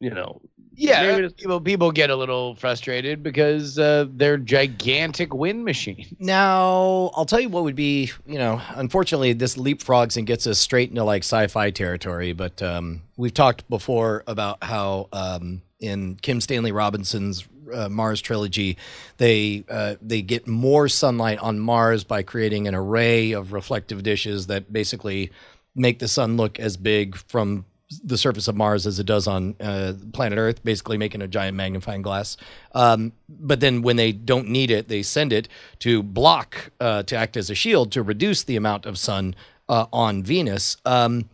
you know.
Yeah,
maybe
people people get a little frustrated because uh, they're gigantic wind machines.
Now, I'll tell you what would be, you know, unfortunately, this leapfrogs and gets us straight into like sci fi territory. But um, we've talked before about how um, in Kim Stanley Robinson's uh, Mars trilogy, they uh, they get more sunlight on Mars by creating an array of reflective dishes that basically make the sun look as big from the surface of Mars as it does on uh, planet Earth, basically making a giant magnifying glass. Um, but then when they don't need it, they send it to block, uh, to act as a shield to reduce the amount of sun uh, on Venus. Um,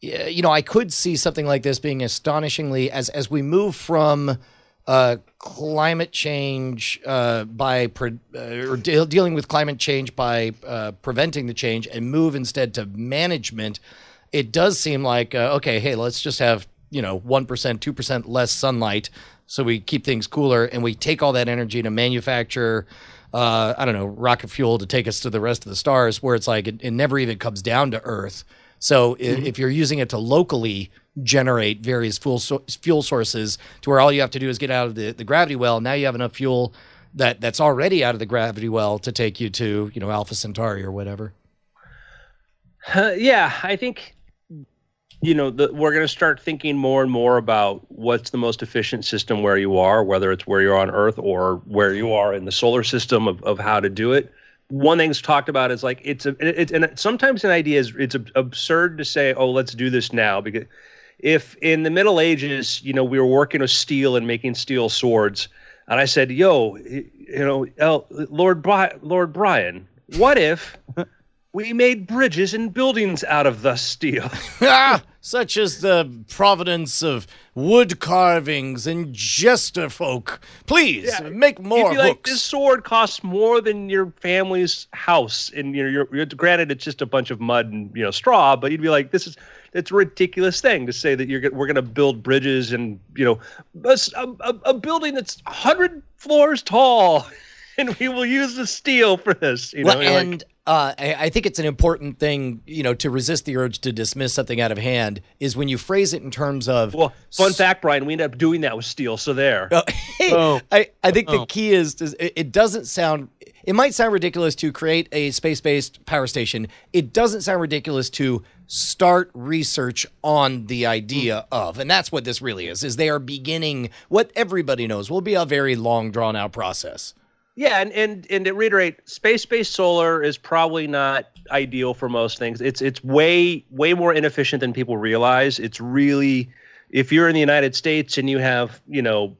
you know, I could see something like this being astonishingly as as we move from uh, climate change uh, by pre- uh, or deal dealing with climate change by uh, preventing the change and move instead to management. It does seem like uh, okay, hey, let's just have you know one percent, two percent less sunlight, so we keep things cooler, and we take all that energy to manufacture. Uh, I don't know, rocket fuel to take us to the rest of the stars, where it's like it, it never even comes down to Earth. So i if you're using it to locally generate various fuel so- fuel sources, to where all you have to do is get out of the, the gravity well, now you have enough fuel that that's already out of the gravity well to take you to you know Alpha Centauri or whatever.
Uh, yeah, I think you know the, we're going to start thinking more and more about what's the most efficient system where you are, whether it's where you're on Earth or where you are in the solar system of, of how to do it. One thing's talked about is like it's a it's and sometimes an idea is it's ab- absurd to say oh let's do this now because if in the Middle Ages you know we were working with steel and making steel swords and I said yo you know Lord Bri- Lord Brian what if we made bridges and buildings out of the steel.
ah, such as the providence of wood carvings and jester folk. Please
Yeah,
make more
You'd be like,
hooks.
this sword costs more than your family's house, and you know, you're, granted it's just a bunch of mud and you know straw, but you'd be like, this is it's a ridiculous thing to say that you're we're going to build bridges and you know a building that's hundred floors tall, and we will use the steel for this. You know,
Well,
like,
and uh, I, I think it's an important thing, you know, to resist the urge to dismiss something out of hand is when you phrase it in terms of.
well, fun fact, Brian, we ended up doing that with steel. So there.
Uh, hey,
Oh.
I, I think
Oh.
the key is, is it, it doesn't sound. It might sound ridiculous to create a space-based power station. It doesn't sound ridiculous to start research on the idea of, and that's what this really is. Is they are beginning what everybody knows will be a very long, drawn-out process.
Yeah, and, and and to reiterate, space-based solar is probably not ideal for most things. It's it's way way more inefficient than people realize. It's really if you're in the United States and you have, you know,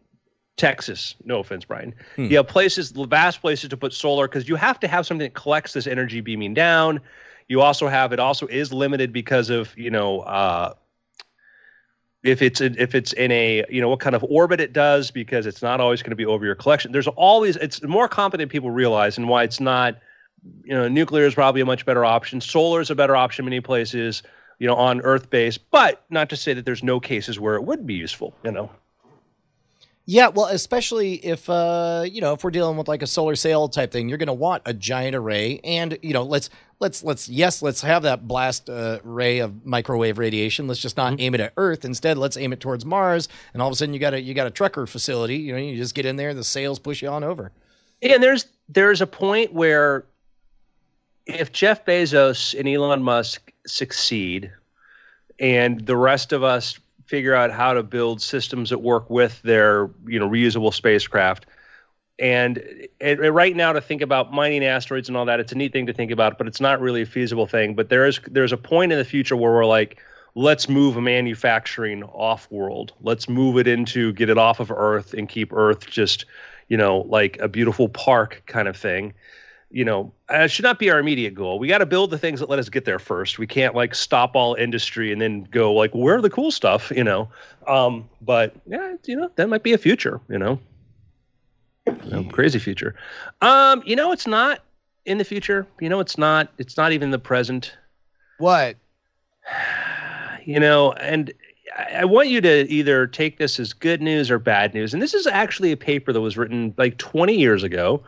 Texas, no offense, Brian. You have places, vast places to put solar because you have to have something that collects this energy beaming down. You also have it also is limited because of, you know, uh if it's in, if it's in a you know what kind of orbit it does because it's not always going to be over your collection. There's always it's more competent people realize and why it's not you know nuclear is probably a much better option. Solar is a better option many places you know on earth base but not to say that there's no cases where it would be useful you know?
Yeah, well, especially if uh, you know if we're dealing with like a solar sail type thing, you're going to want a giant array, and you know let's let's let's yes, let's have that blast uh, ray of microwave radiation. Let's just not aim it at Earth. Instead, let's aim it towards Mars, and all of a sudden you got a you got a trucker facility. You know, you just get in there, the sails push you on over.
and there's there's a point where if Jeff Bezos and Elon Musk succeed and the rest of us figure out how to build systems that work with their you know reusable spacecraft and, and right now to think about mining asteroids and all that it's a neat thing to think about but it's not really a feasible thing but there is there's a point in the future where we're like let's move manufacturing off world let's move it into get it off of earth and keep earth just you know like a beautiful park kind of thing you know, it should not be our immediate goal. We got to build the things that let us get there first. We can't like stop all industry and then go like, where are the cool stuff, you know? Um, but yeah, you know, that might be a future, you know, Know, crazy future. Um, you know, it's not in the future. You know, it's not. It's not even the present.
What?
you know, and I want you to either take this as good news or bad news. And this is actually a paper that was written like 20 years ago,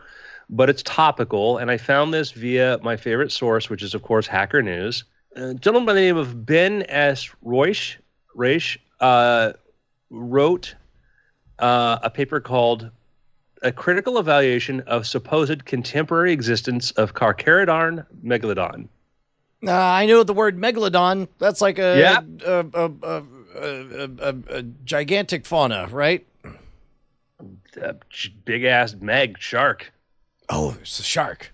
but it's topical. And I found this via my favorite source, which is, of course, Hacker News. A gentleman by the name of Ben S. Roesch, uh, wrote uh, a paper called "A Critical Evaluation of Supposed Contemporary Existence of Carcharodon Megalodon."
Uh, I know the word megalodon. That's like a
Yeah.
a, a, a, a, gigantic fauna, right?
Big ass Meg shark.
Oh, it's a shark.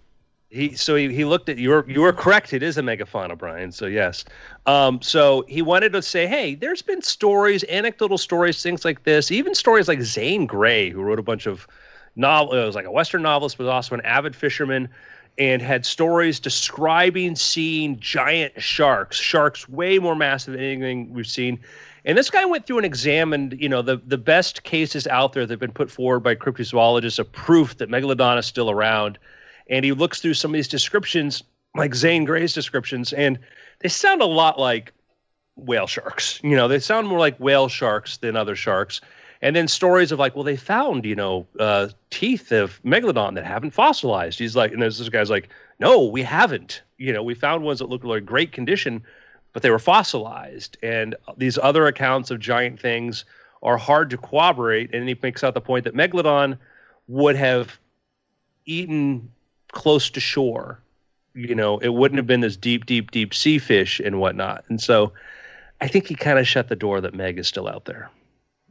He so he, he looked at you were you were correct. It is a megafauna, Brian. So yes. Um, so he wanted to say, hey, there's been stories, anecdotal stories, things like this, even stories like Zane Grey, who wrote a bunch of novel. It was like a Western novelist, but also an avid fisherman, and had stories describing seeing giant sharks, sharks way more massive than anything we've seen. And this guy went through and examined, you know, the, the best cases out there that have been put forward by cryptozoologists of proof that Megalodon is still around. And he looks through some of these descriptions, like Zane Grey's descriptions, and they sound a lot like whale sharks. You know, they sound more like whale sharks than other sharks. And then stories of like, well, they found, you know, uh, teeth of megalodon that haven't fossilized. He's like, and there's this guy's like, no, we haven't. You know, we found ones that looked like great condition, but they were fossilized. And these other accounts of giant things are hard to corroborate. And he makes out the point that megalodon would have eaten close to shore. You know, it wouldn't have been this deep, deep, deep sea fish and whatnot. And so I think he kind of shut the door that Meg is still out there.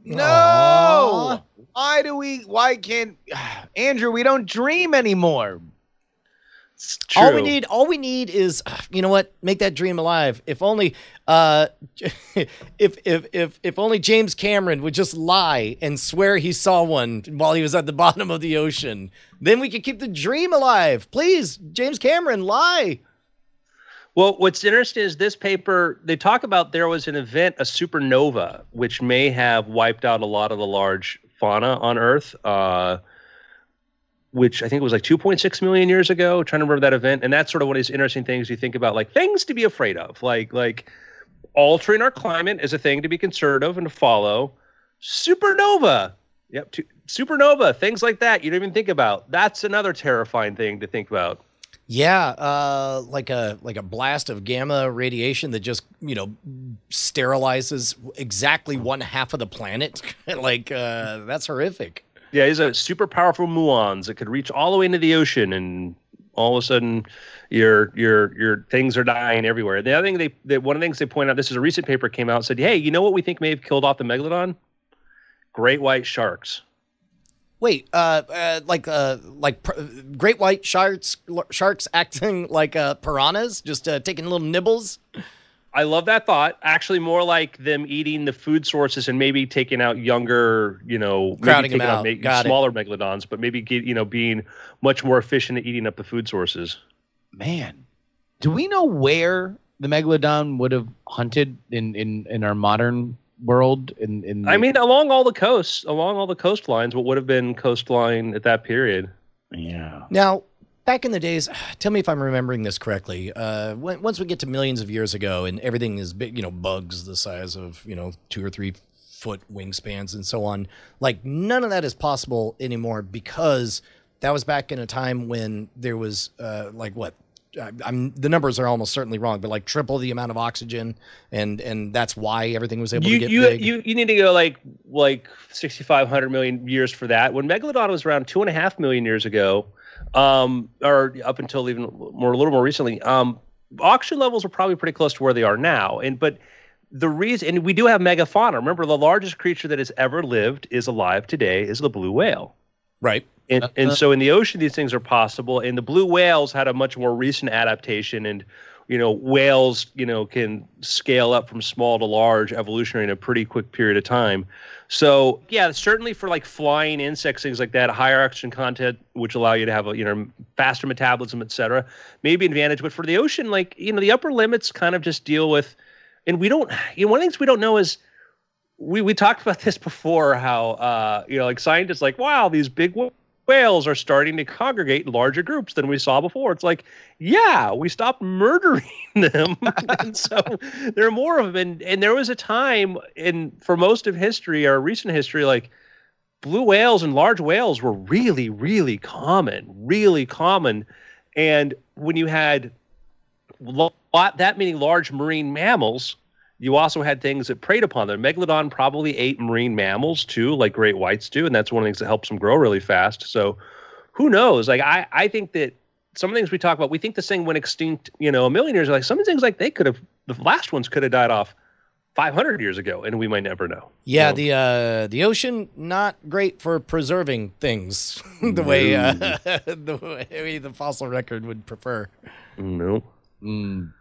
No.
Aw.
Why do we? Why can't Andrew? We don't dream anymore.
It's
All we need, all we need is, you know what? Make that dream alive. If only, uh, if if if if only James Cameron would just lie and swear he saw one while he was at the bottom of the ocean, then we could keep the dream alive. Please, James Cameron, lie.
Well, what's interesting is this paper, they talk about there was an event, a supernova, which may have wiped out a lot of the large fauna on Earth, uh, which I think was like 2.6 million years ago. trying to remember that event. And that's sort of one of these interesting things you think about, like things to be afraid of. Like, like altering our climate is a thing to be concerned of and to follow. Supernova. Yep. Supernova, things like that you don't even think about. That's another terrifying thing to think about.
Yeah, uh, like a like a blast of gamma radiation that just you know sterilizes exactly one half of the planet. like uh, that's horrific.
Yeah, he's a super powerful muons that could reach all the way into the ocean, and all of a sudden, your your your things are dying everywhere. The other thing they, they one of the things they point out, this is a recent paper came out said, hey, you know what we think may have killed off the megalodon? Great white sharks.
Wait, uh, uh like uh, like pr- great white sharks sharks acting like uh, piranhas, just uh, taking little nibbles.
I love that thought. Actually, more like them eating the food sources and maybe taking out younger, you know, maybe
Crowding them
taking
out.
ma-
Got it.
smaller megalodons, but maybe get, you know being much more efficient at eating up the food sources.
Man, do we know where the megalodon would have hunted in in in our modern world? In in
I mean, along all the coasts, along all the coastlines, what would have been coastline at that period?
yeah.
Now, back in the days, tell me if I'm remembering this correctly. Uh, when, once we get to millions of years ago, and everything is big, you know, bugs the size of you know two or three foot wingspans and so on. Like none of that is possible anymore because that was back in a time when there was uh, like what. I- I'm the numbers are almost certainly wrong, but like triple the amount of oxygen, and and that's why everything was able
You
to get
you,
big.
you you need to go like like sixty five hundred million years for that. When megalodon was around two and a half million years ago, um, or up until even more a little more recently, um, oxygen levels were probably pretty close to where they are now. And but the reason, and we do have megafauna. Remember, the largest creature that has ever lived is alive today is the blue whale.
right.
And, and so in the ocean, these things are possible. And the blue whales had a much more recent adaptation. And, you know, whales, you know, can scale up from small to large evolutionary in a pretty quick period of time. So, yeah, certainly for like flying insects, things like that, higher oxygen content, which allow you to have a, you know, faster metabolism, et cetera, maybe an advantage. But for the ocean, like, you know, the upper limits kind of just deal with, and we don't, you know, one of the things we don't know is, we, we talked about this before how uh, you know like scientists like wow these big wh- whales are starting to congregate in larger groups than we saw before. It's like yeah we stopped murdering them. And so there are more of them and, and there was a time in for most of history or recent history like blue whales and large whales were really really common really common. And when you had that many large marine mammals you also had things that preyed upon them. Megalodon probably ate marine mammals too, like great whites do, and that's one of the things that helps them grow really fast. So who knows? Like I, I think that some of the things we talk about, we think this thing went extinct, you know, a million years ago. Like some of the things like they could have the last ones could have died off 500 years ago and we might never know.
Yeah, so, the uh the ocean not great for preserving things the way uh, the way the fossil record would prefer.
No. Mm.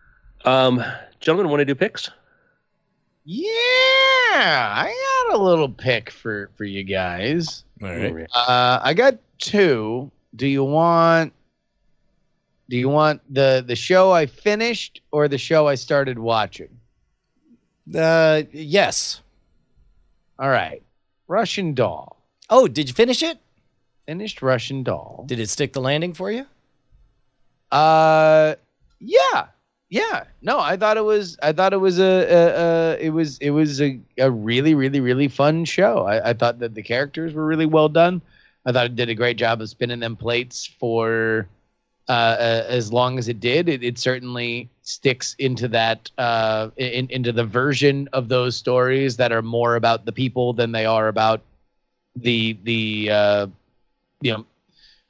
Um gentlemen want to do picks?
Yeah, I got a little pick for for you guys.
All right.
Uh, I got two. Do you want? Do you want the the show I finished or the show I started watching?
Uh, yes.
All right. Russian Doll.
Oh, did you finish it?
Finished Russian Doll.
Did it stick the landing for you?
Uh, yeah yeah. No i thought it was i thought it was a, a, a it was it was a, a really really really fun show. I, I thought that the characters were really well done. I thought it did a great job of spinning them plates for uh, uh, as long as it did. It, it certainly sticks into that uh, in, into the version of those stories that are more about the people than they are about the the uh, you know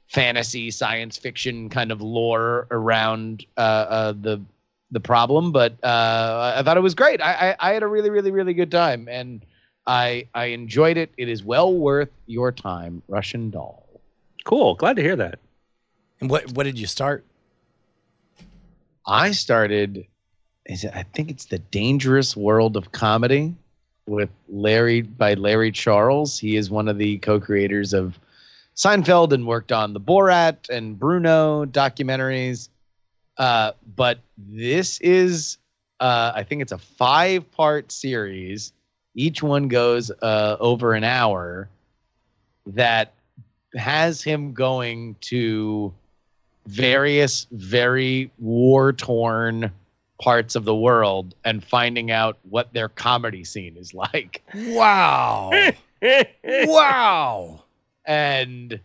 fantasy science fiction kind of lore around uh, uh, the the problem, but uh, I thought it was great. I, I, I had a really, really, really good time, and I I enjoyed it. It is well worth your time. Russian Doll.
Cool. Glad to hear that.
And what what did you start?
I started. Is it, I think it's the Dangerous World of Comedy with Larry by Larry Charles. He is one of the co-creators of Seinfeld and worked on the Borat and Bruno documentaries. Uh, but this is, uh, I think it's a five part series. Each one goes uh, over an hour that has him going to various very war torn parts of the world and finding out what their comedy scene is like.
Wow. wow.
And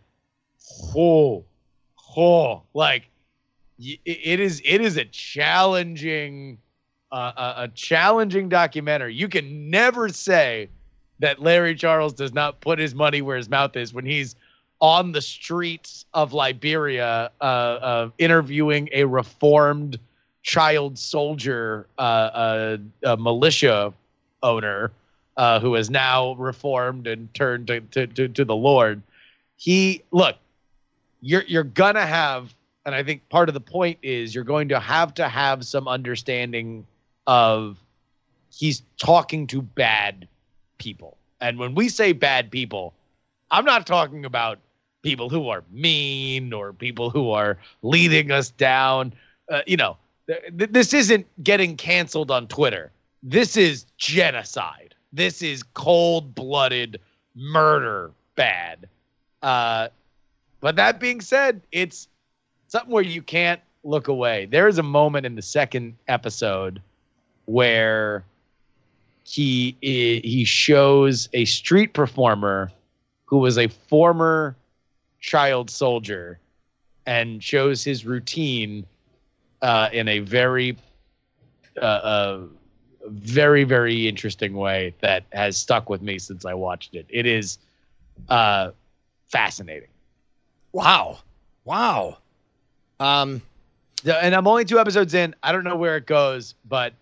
oh, oh, like it is it is a challenging uh, a, challenging documentary. You can never say that Larry Charles does not put his money where his mouth is when he's on the streets of Liberia uh, uh, interviewing a reformed child soldier, uh, uh militia owner uh, who is now reformed and turned to, to, to, to the Lord. He look, you're you're gonna have and I think part of the point is you're going to have to have some understanding of he's talking to bad people. And when we say bad people, I'm not talking about people who are mean or people who are leading us down. Uh, you know, th- this isn't getting canceled on Twitter. This is genocide. This is cold blooded murder bad. Uh, but that being said, it's something where you can't look away. There is a moment in the second episode where he he shows a street performer who was a former child soldier and shows his routine uh, in a very uh, uh, very very interesting way that has stuck with me since I watched it. It is uh, fascinating.
Wow, wow. Um,
and I'm only two episodes in. I don't know where it goes, but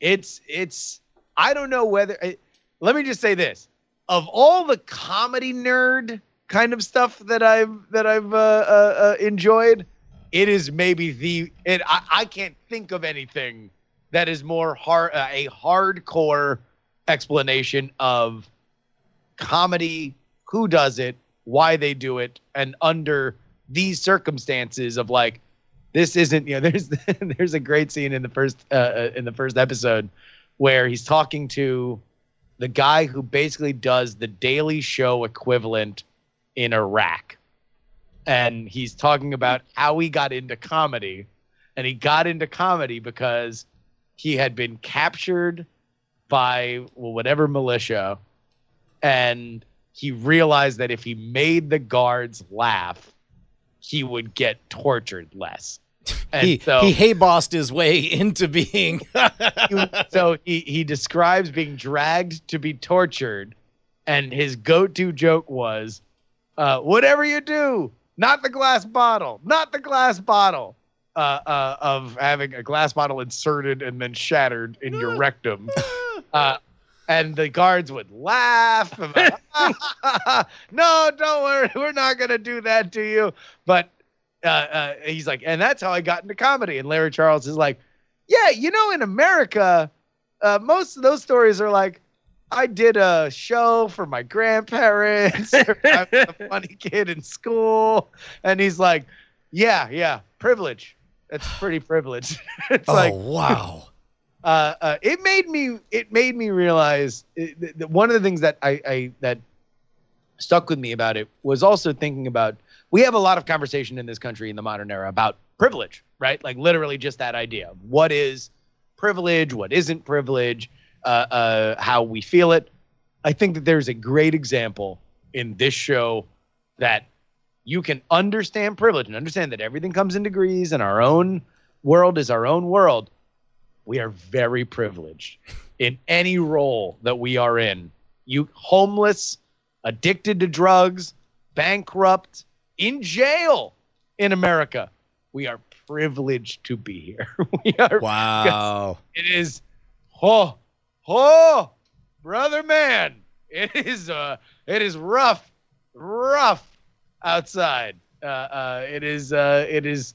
it's it's. I don't know whether. It, let me just say this: of all the comedy nerd kind of stuff that I've that I've uh, uh, uh, enjoyed, it is maybe the. It I, I can't think of anything that is more hard uh, a hardcore explanation of comedy, who does it, why they do it, and under these circumstances of like this isn't you know there's there's a great scene in the first uh, uh, in the first episode where he's talking to the guy who basically does the daily show equivalent in Iraq. And he's talking about how he got into comedy. And he got into comedy because he had been captured by well, whatever militia. And he realized that if he made the guards laugh he would get tortured less. And
he
so,
he hay bossed his way into being.
so he, he describes being dragged to be tortured, and his go-to joke was, uh, "Whatever you do, not the glass bottle, not the glass bottle." Uh, uh, of having a glass bottle inserted and then shattered in your rectum. Uh, and the guards would laugh. no, don't worry, we're not gonna do that to you. But uh, uh, he's like, and that's how I got into comedy. And Larry Charles is like, yeah, you know, in America, uh, most of those stories are like, I did a show for my grandparents. I was a funny kid in school, and he's like, yeah, yeah, privilege. It's pretty privileged. it's
oh
like,
wow!
Uh, uh, it made me it made me realize it, that one of the things that I, I that stuck with me about it was also thinking about we have a lot of conversation in this country in the modern era about privilege, right? Like literally just that idea. What is privilege? What isn't privilege? Uh, uh, how we feel it. I think that there's a great example in this show that you can understand privilege and understand that everything comes in degrees and our own world is our own world. We are very privileged in any role that we are in. You homeless, addicted to drugs, bankrupt, in jail in America. We are privileged to be here. we are
Wow!
it is oh oh brother man it is uh it is rough rough outside uh uh it is uh it is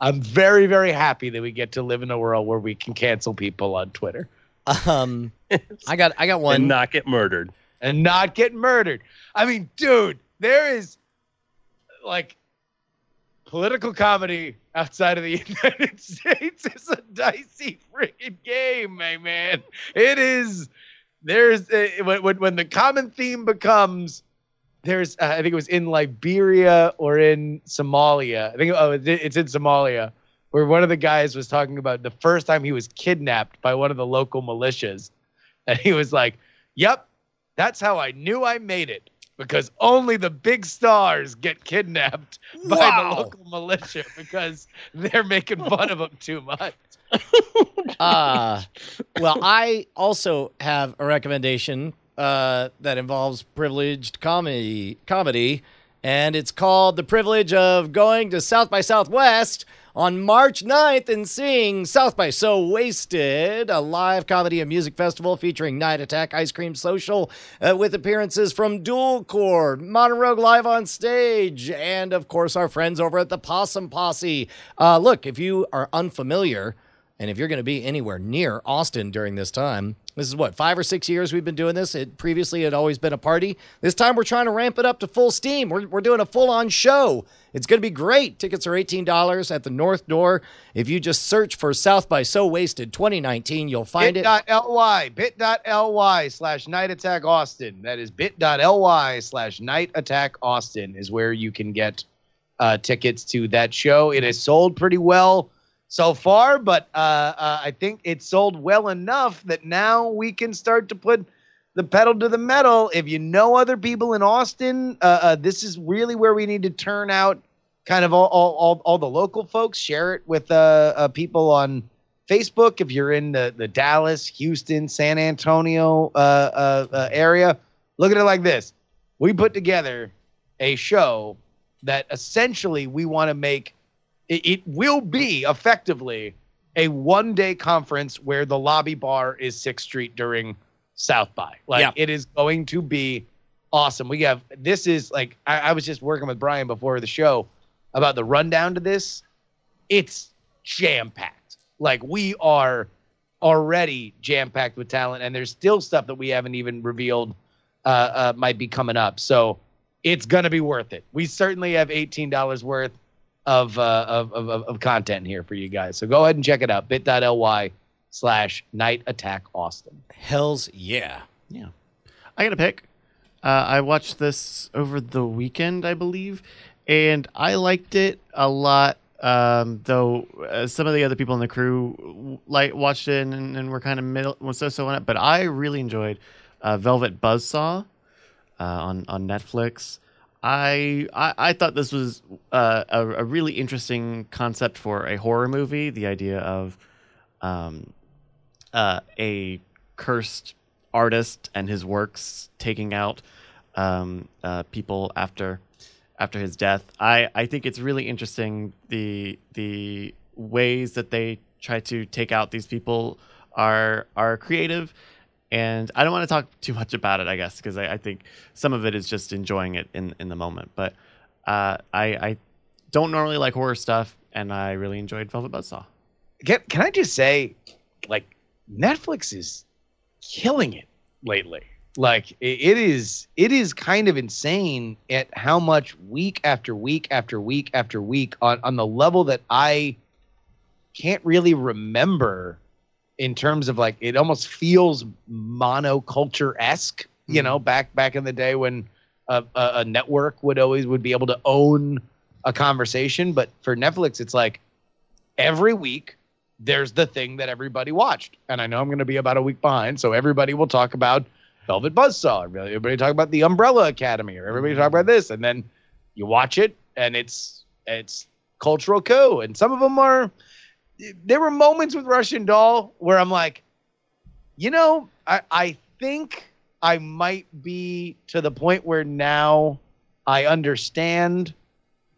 i'm very very happy that we get to live in a world where we can cancel people on twitter
Um, I got I got one.
and not get murdered.
and not get murdered i mean dude there is like political comedy outside of the United States is a dicey freaking game, my man. It is. There's uh, when, when when the common theme becomes there's uh, I think it was in Liberia or in Somalia. I think oh it's it's in Somalia where one of the guys was talking about the first time he was kidnapped by one of the local militias, and he was like, "Yep, that's how I knew I made it." Because only the big stars get kidnapped by
Wow.
the local militia because they're making fun of them too much.
Uh, well, I also have a recommendation uh, that involves privileged comedy, comedy, and it's called "The Privilege of Going to South by Southwest." On March 9th and seeing South by So Wasted, a live comedy and music festival featuring Night Attack Ice Cream Social uh, with appearances from Dual Core, Modern Rogue Live on stage, and of course our friends over at the Possum Posse. Uh, look, if you are unfamiliar, and if you're going to be anywhere near Austin during this time, this is what, five or six years we've been doing this. It previously had always been a party. This time we're trying to ramp it up to full steam. We're, we're doing a full on show. It's going to be great. Tickets are $18 at the North Door. If you just search for South by So Wasted 2019, you'll find it.
bit.ly, bit.ly slash night attack Austin. That is bit.ly slash night attack Austin is where you can get uh, tickets to that show. It has sold pretty well so far, but uh, uh, I think it sold well enough that now we can start to put the pedal to the metal. If you know other people in Austin, uh, uh, this is really where we need to turn out kind of all, all, all, all the local folks, share it with uh, uh, people on Facebook if you're in the, the Dallas, Houston, San Antonio area. Look at it like this we put together a show that essentially we want to make it, it will be effectively a one day conference where the lobby bar is Sixth Street during South by. Like
Yeah.
it is going to be awesome. We have this is like I, I was just working with Brian before the show about the rundown to this. It's jam packed. Like we are already jam packed with talent, and there's still stuff that we haven't even revealed uh, uh, might be coming up. So it's gonna be worth it. We certainly have eighteen dollars worth of, uh, of, of of content here for you guys. So go ahead and check it out. Bit.ly slash Night Attack Austin.
Hells yeah. Yeah.
I got a pick. Uh, I watched this over the weekend, I believe, and I liked it a lot. Um, though uh, some of the other people in the crew like watched it and, and were kind of middle was so so on it, but I really enjoyed uh, Velvet Buzzsaw uh, on on Netflix. I, I thought this was uh, a, a really interesting concept for a horror movie. The idea of um, uh, a cursed artist and his works taking out um, uh, people after after his death. I, I think it's really interesting the the ways that they try to take out these people are are creative and I don't want to talk too much about it, I guess, because I, I, think some of it is just enjoying it in in the moment. But uh, I, I don't normally like horror stuff, and I really enjoyed Velvet Buzzsaw.
Can Can I just say, like Netflix is killing it lately. Like it is, it is kind of insane at how much week after week after week after week on on the level that I can't really remember in terms of like it almost feels monoculture esque. Mm-hmm. You know, back back in the day when a, a, a network would always would be able to own a conversation, but for Netflix, it's like every week there's the thing that everybody watched. And I know I'm going to be about a week behind, so everybody will talk about Velvet Buzzsaw. Everybody talk about the Umbrella Academy, or everybody talk about this, and then you watch it, and it's it's cultural co. And some of them are there were moments with Russian Doll where I'm like, you know, I, I think I might be to the point where now I understand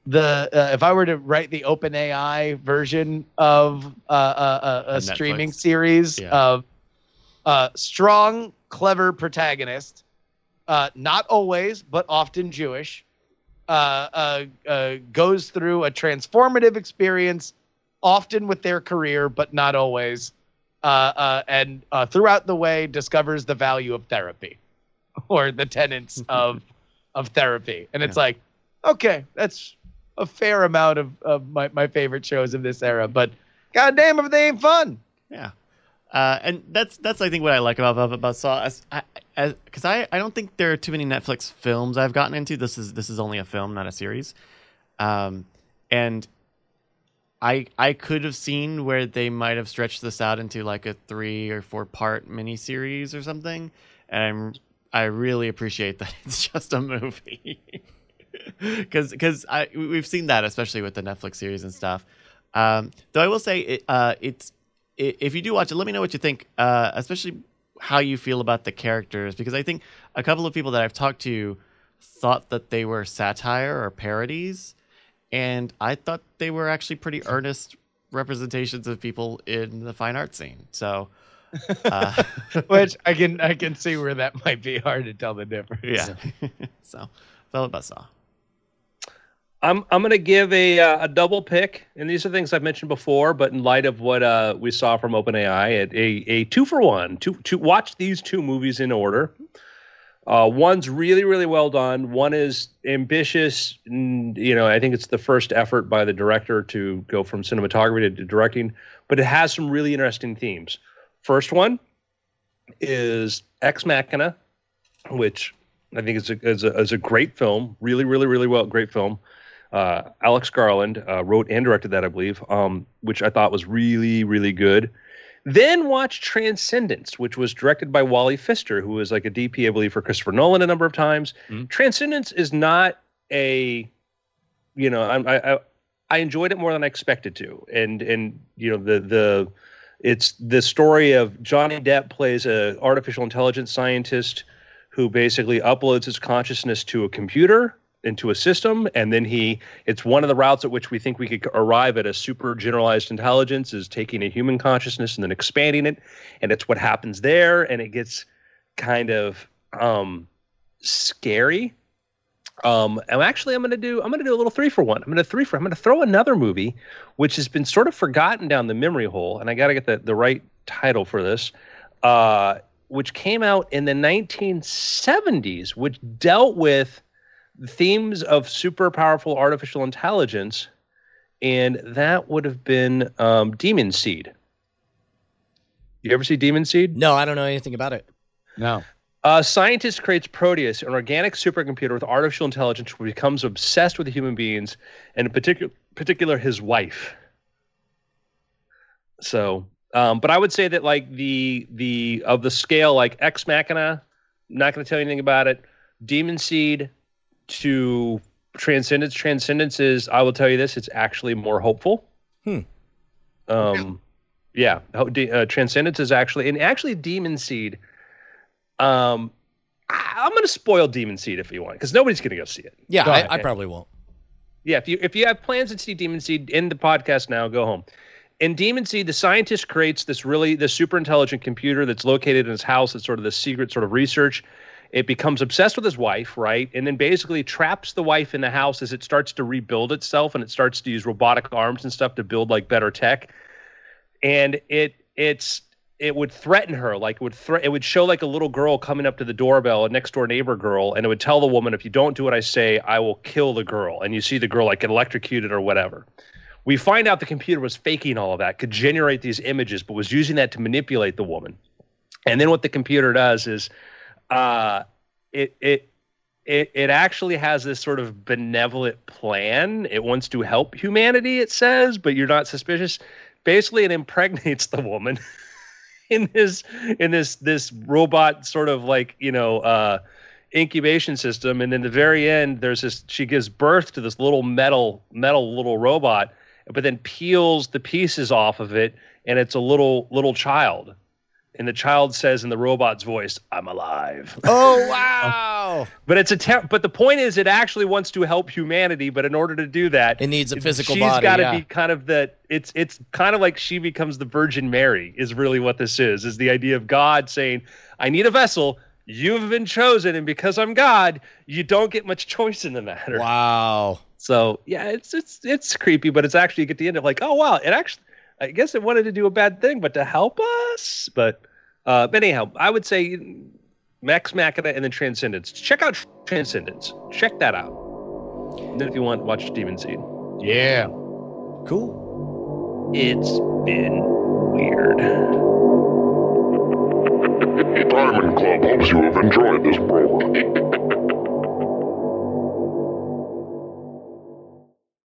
the uh, if I were to write the OpenAI version of uh, uh, a, a streaming series yeah. of uh, strong, clever protagonist, uh, not always but often Jewish, uh, goes through a transformative experience often with their career, but not always. Uh, uh, and uh, throughout the way, discovers the value of therapy or the tenets of of therapy. And it's yeah. like, okay, that's a fair amount of, of my, my favorite shows of this era. But goddamn, if they ain't fun.
Yeah. Uh, and that's that's I think what I like about Velvet Buzzsaw, as, as because I, I don't think there are too many Netflix films I've gotten into. This is this is only a film, not a series. Um, and I I could have seen where they might have stretched this out into like a three or four part miniseries or something, and I'm I really appreciate that it's just a movie because because I we've seen that especially with the Netflix series and stuff. Um, though I will say it, uh, it's it, if you do watch it, let me know what you think, uh, especially how you feel about the characters because I think a couple of people that I've talked to thought that they were satire or parodies and I thought they were actually pretty earnest representations of people in the fine art scene. So,
uh, which I can I can see where that might be hard to tell the difference.
Yeah. so, Velvet Buzzsaw.
I'm I'm gonna give a uh, a double pick, and these are things I've mentioned before, but in light of what uh, we saw from OpenAI, a, a two for one. To to watch these two movies in order. Uh, one's really, really well done. One is ambitious. And, you know, I think it's the first effort by the director to go from cinematography to, directing, but it has some really interesting themes. First one is Ex Machina, which I think is a, is a, is a great film. Really, really, really well, great film. Uh, Alex Garland uh, wrote and directed that, I believe, um, which I thought was really, really good. Then watch Transcendence, which was directed by Wally Pfister, who was like a DP, I believe, for Christopher Nolan a number of times. Mm-hmm. Transcendence is not a, you know, I, I I enjoyed it more than I expected to, and and you know the the it's the story of Johnny Depp plays a artificial intelligence scientist who basically uploads his consciousness to a computer into a system and then he it's one of the routes at which we think we could arrive at a super generalized intelligence is taking a human consciousness and then expanding it and it's what happens there and it gets kind of um scary. Um and actually i'm gonna do i'm gonna do a little three for one. I'm gonna three for i'm gonna throw another movie which has been sort of forgotten down the memory hole and i gotta get the, the right title for this uh which came out in the 1970s which dealt with themes of super powerful artificial intelligence, and that would have been um, Demon Seed. You ever see Demon Seed?
No, I don't know anything about it.
No.
A scientist creates Proteus, an organic supercomputer with artificial intelligence, who becomes obsessed with human beings, and in particular, particular his wife. So, um, but I would say that like the the of the scale, like Ex Machina, not going to tell you anything about it. Demon Seed, to transcendence. Transcendence is, I will tell you this, it's actually more hopeful.
Hmm.
Um, yeah, Ho- uh, transcendence is actually, and actually, demon seed. Um, I, I'm going to spoil demon seed if you want, because nobody's going to go see it.
Yeah,
Go
I,
ahead.
I probably won't.
Yeah, if you if you have plans to see Demon Seed in the podcast now, go home. In Demon Seed, the scientist creates this really this super intelligent computer that's located in his house. It's sort of the secret sort of research. It becomes obsessed with his wife, right? And then basically traps the wife in the house as it starts to rebuild itself and it starts to use robotic arms and stuff to build like better tech. And it it's it would threaten her like it would thre- it would show like a little girl coming up to the doorbell a next door neighbor girl and it would tell the woman if you don't do what i say i will kill the girl and you see the girl like get electrocuted or whatever we find out the computer was faking all of that could generate these images but was using that to manipulate the woman and then what the computer does is uh it it it, it actually has this sort of benevolent plan. It wants to help humanity, it says, but you're not suspicious. Basically, it impregnates the woman in this in this this robot sort of like you know uh, incubation system, and in the very end, there's this. She gives birth to this little metal metal little robot, but then peels the pieces off of it, and it's a little little child. And the child says in the robot's voice, "I'm alive."
Oh wow!
But it's a ter- but the point is it actually wants to help humanity, but in order to do that,
It needs a physical
she's
body,
gotta
yeah.
be kind of the it's it's kind of like she becomes the Virgin Mary is really what this is. Is the idea of God saying, I need a vessel, you've been chosen, and because I'm God, you don't get much choice in the matter.
Wow.
So yeah, it's it's it's creepy, but it's actually you get the end of like, oh wow, it actually I guess it wanted to do a bad thing, but to help us. But uh but anyhow, I would say Ex Machina and then Transcendence. Check out Transcendence. Check that out. And then if you want, watch Demon Seed.
Yeah.
Cool.
It's been weird.
Diamond Club hopes you have enjoyed this program.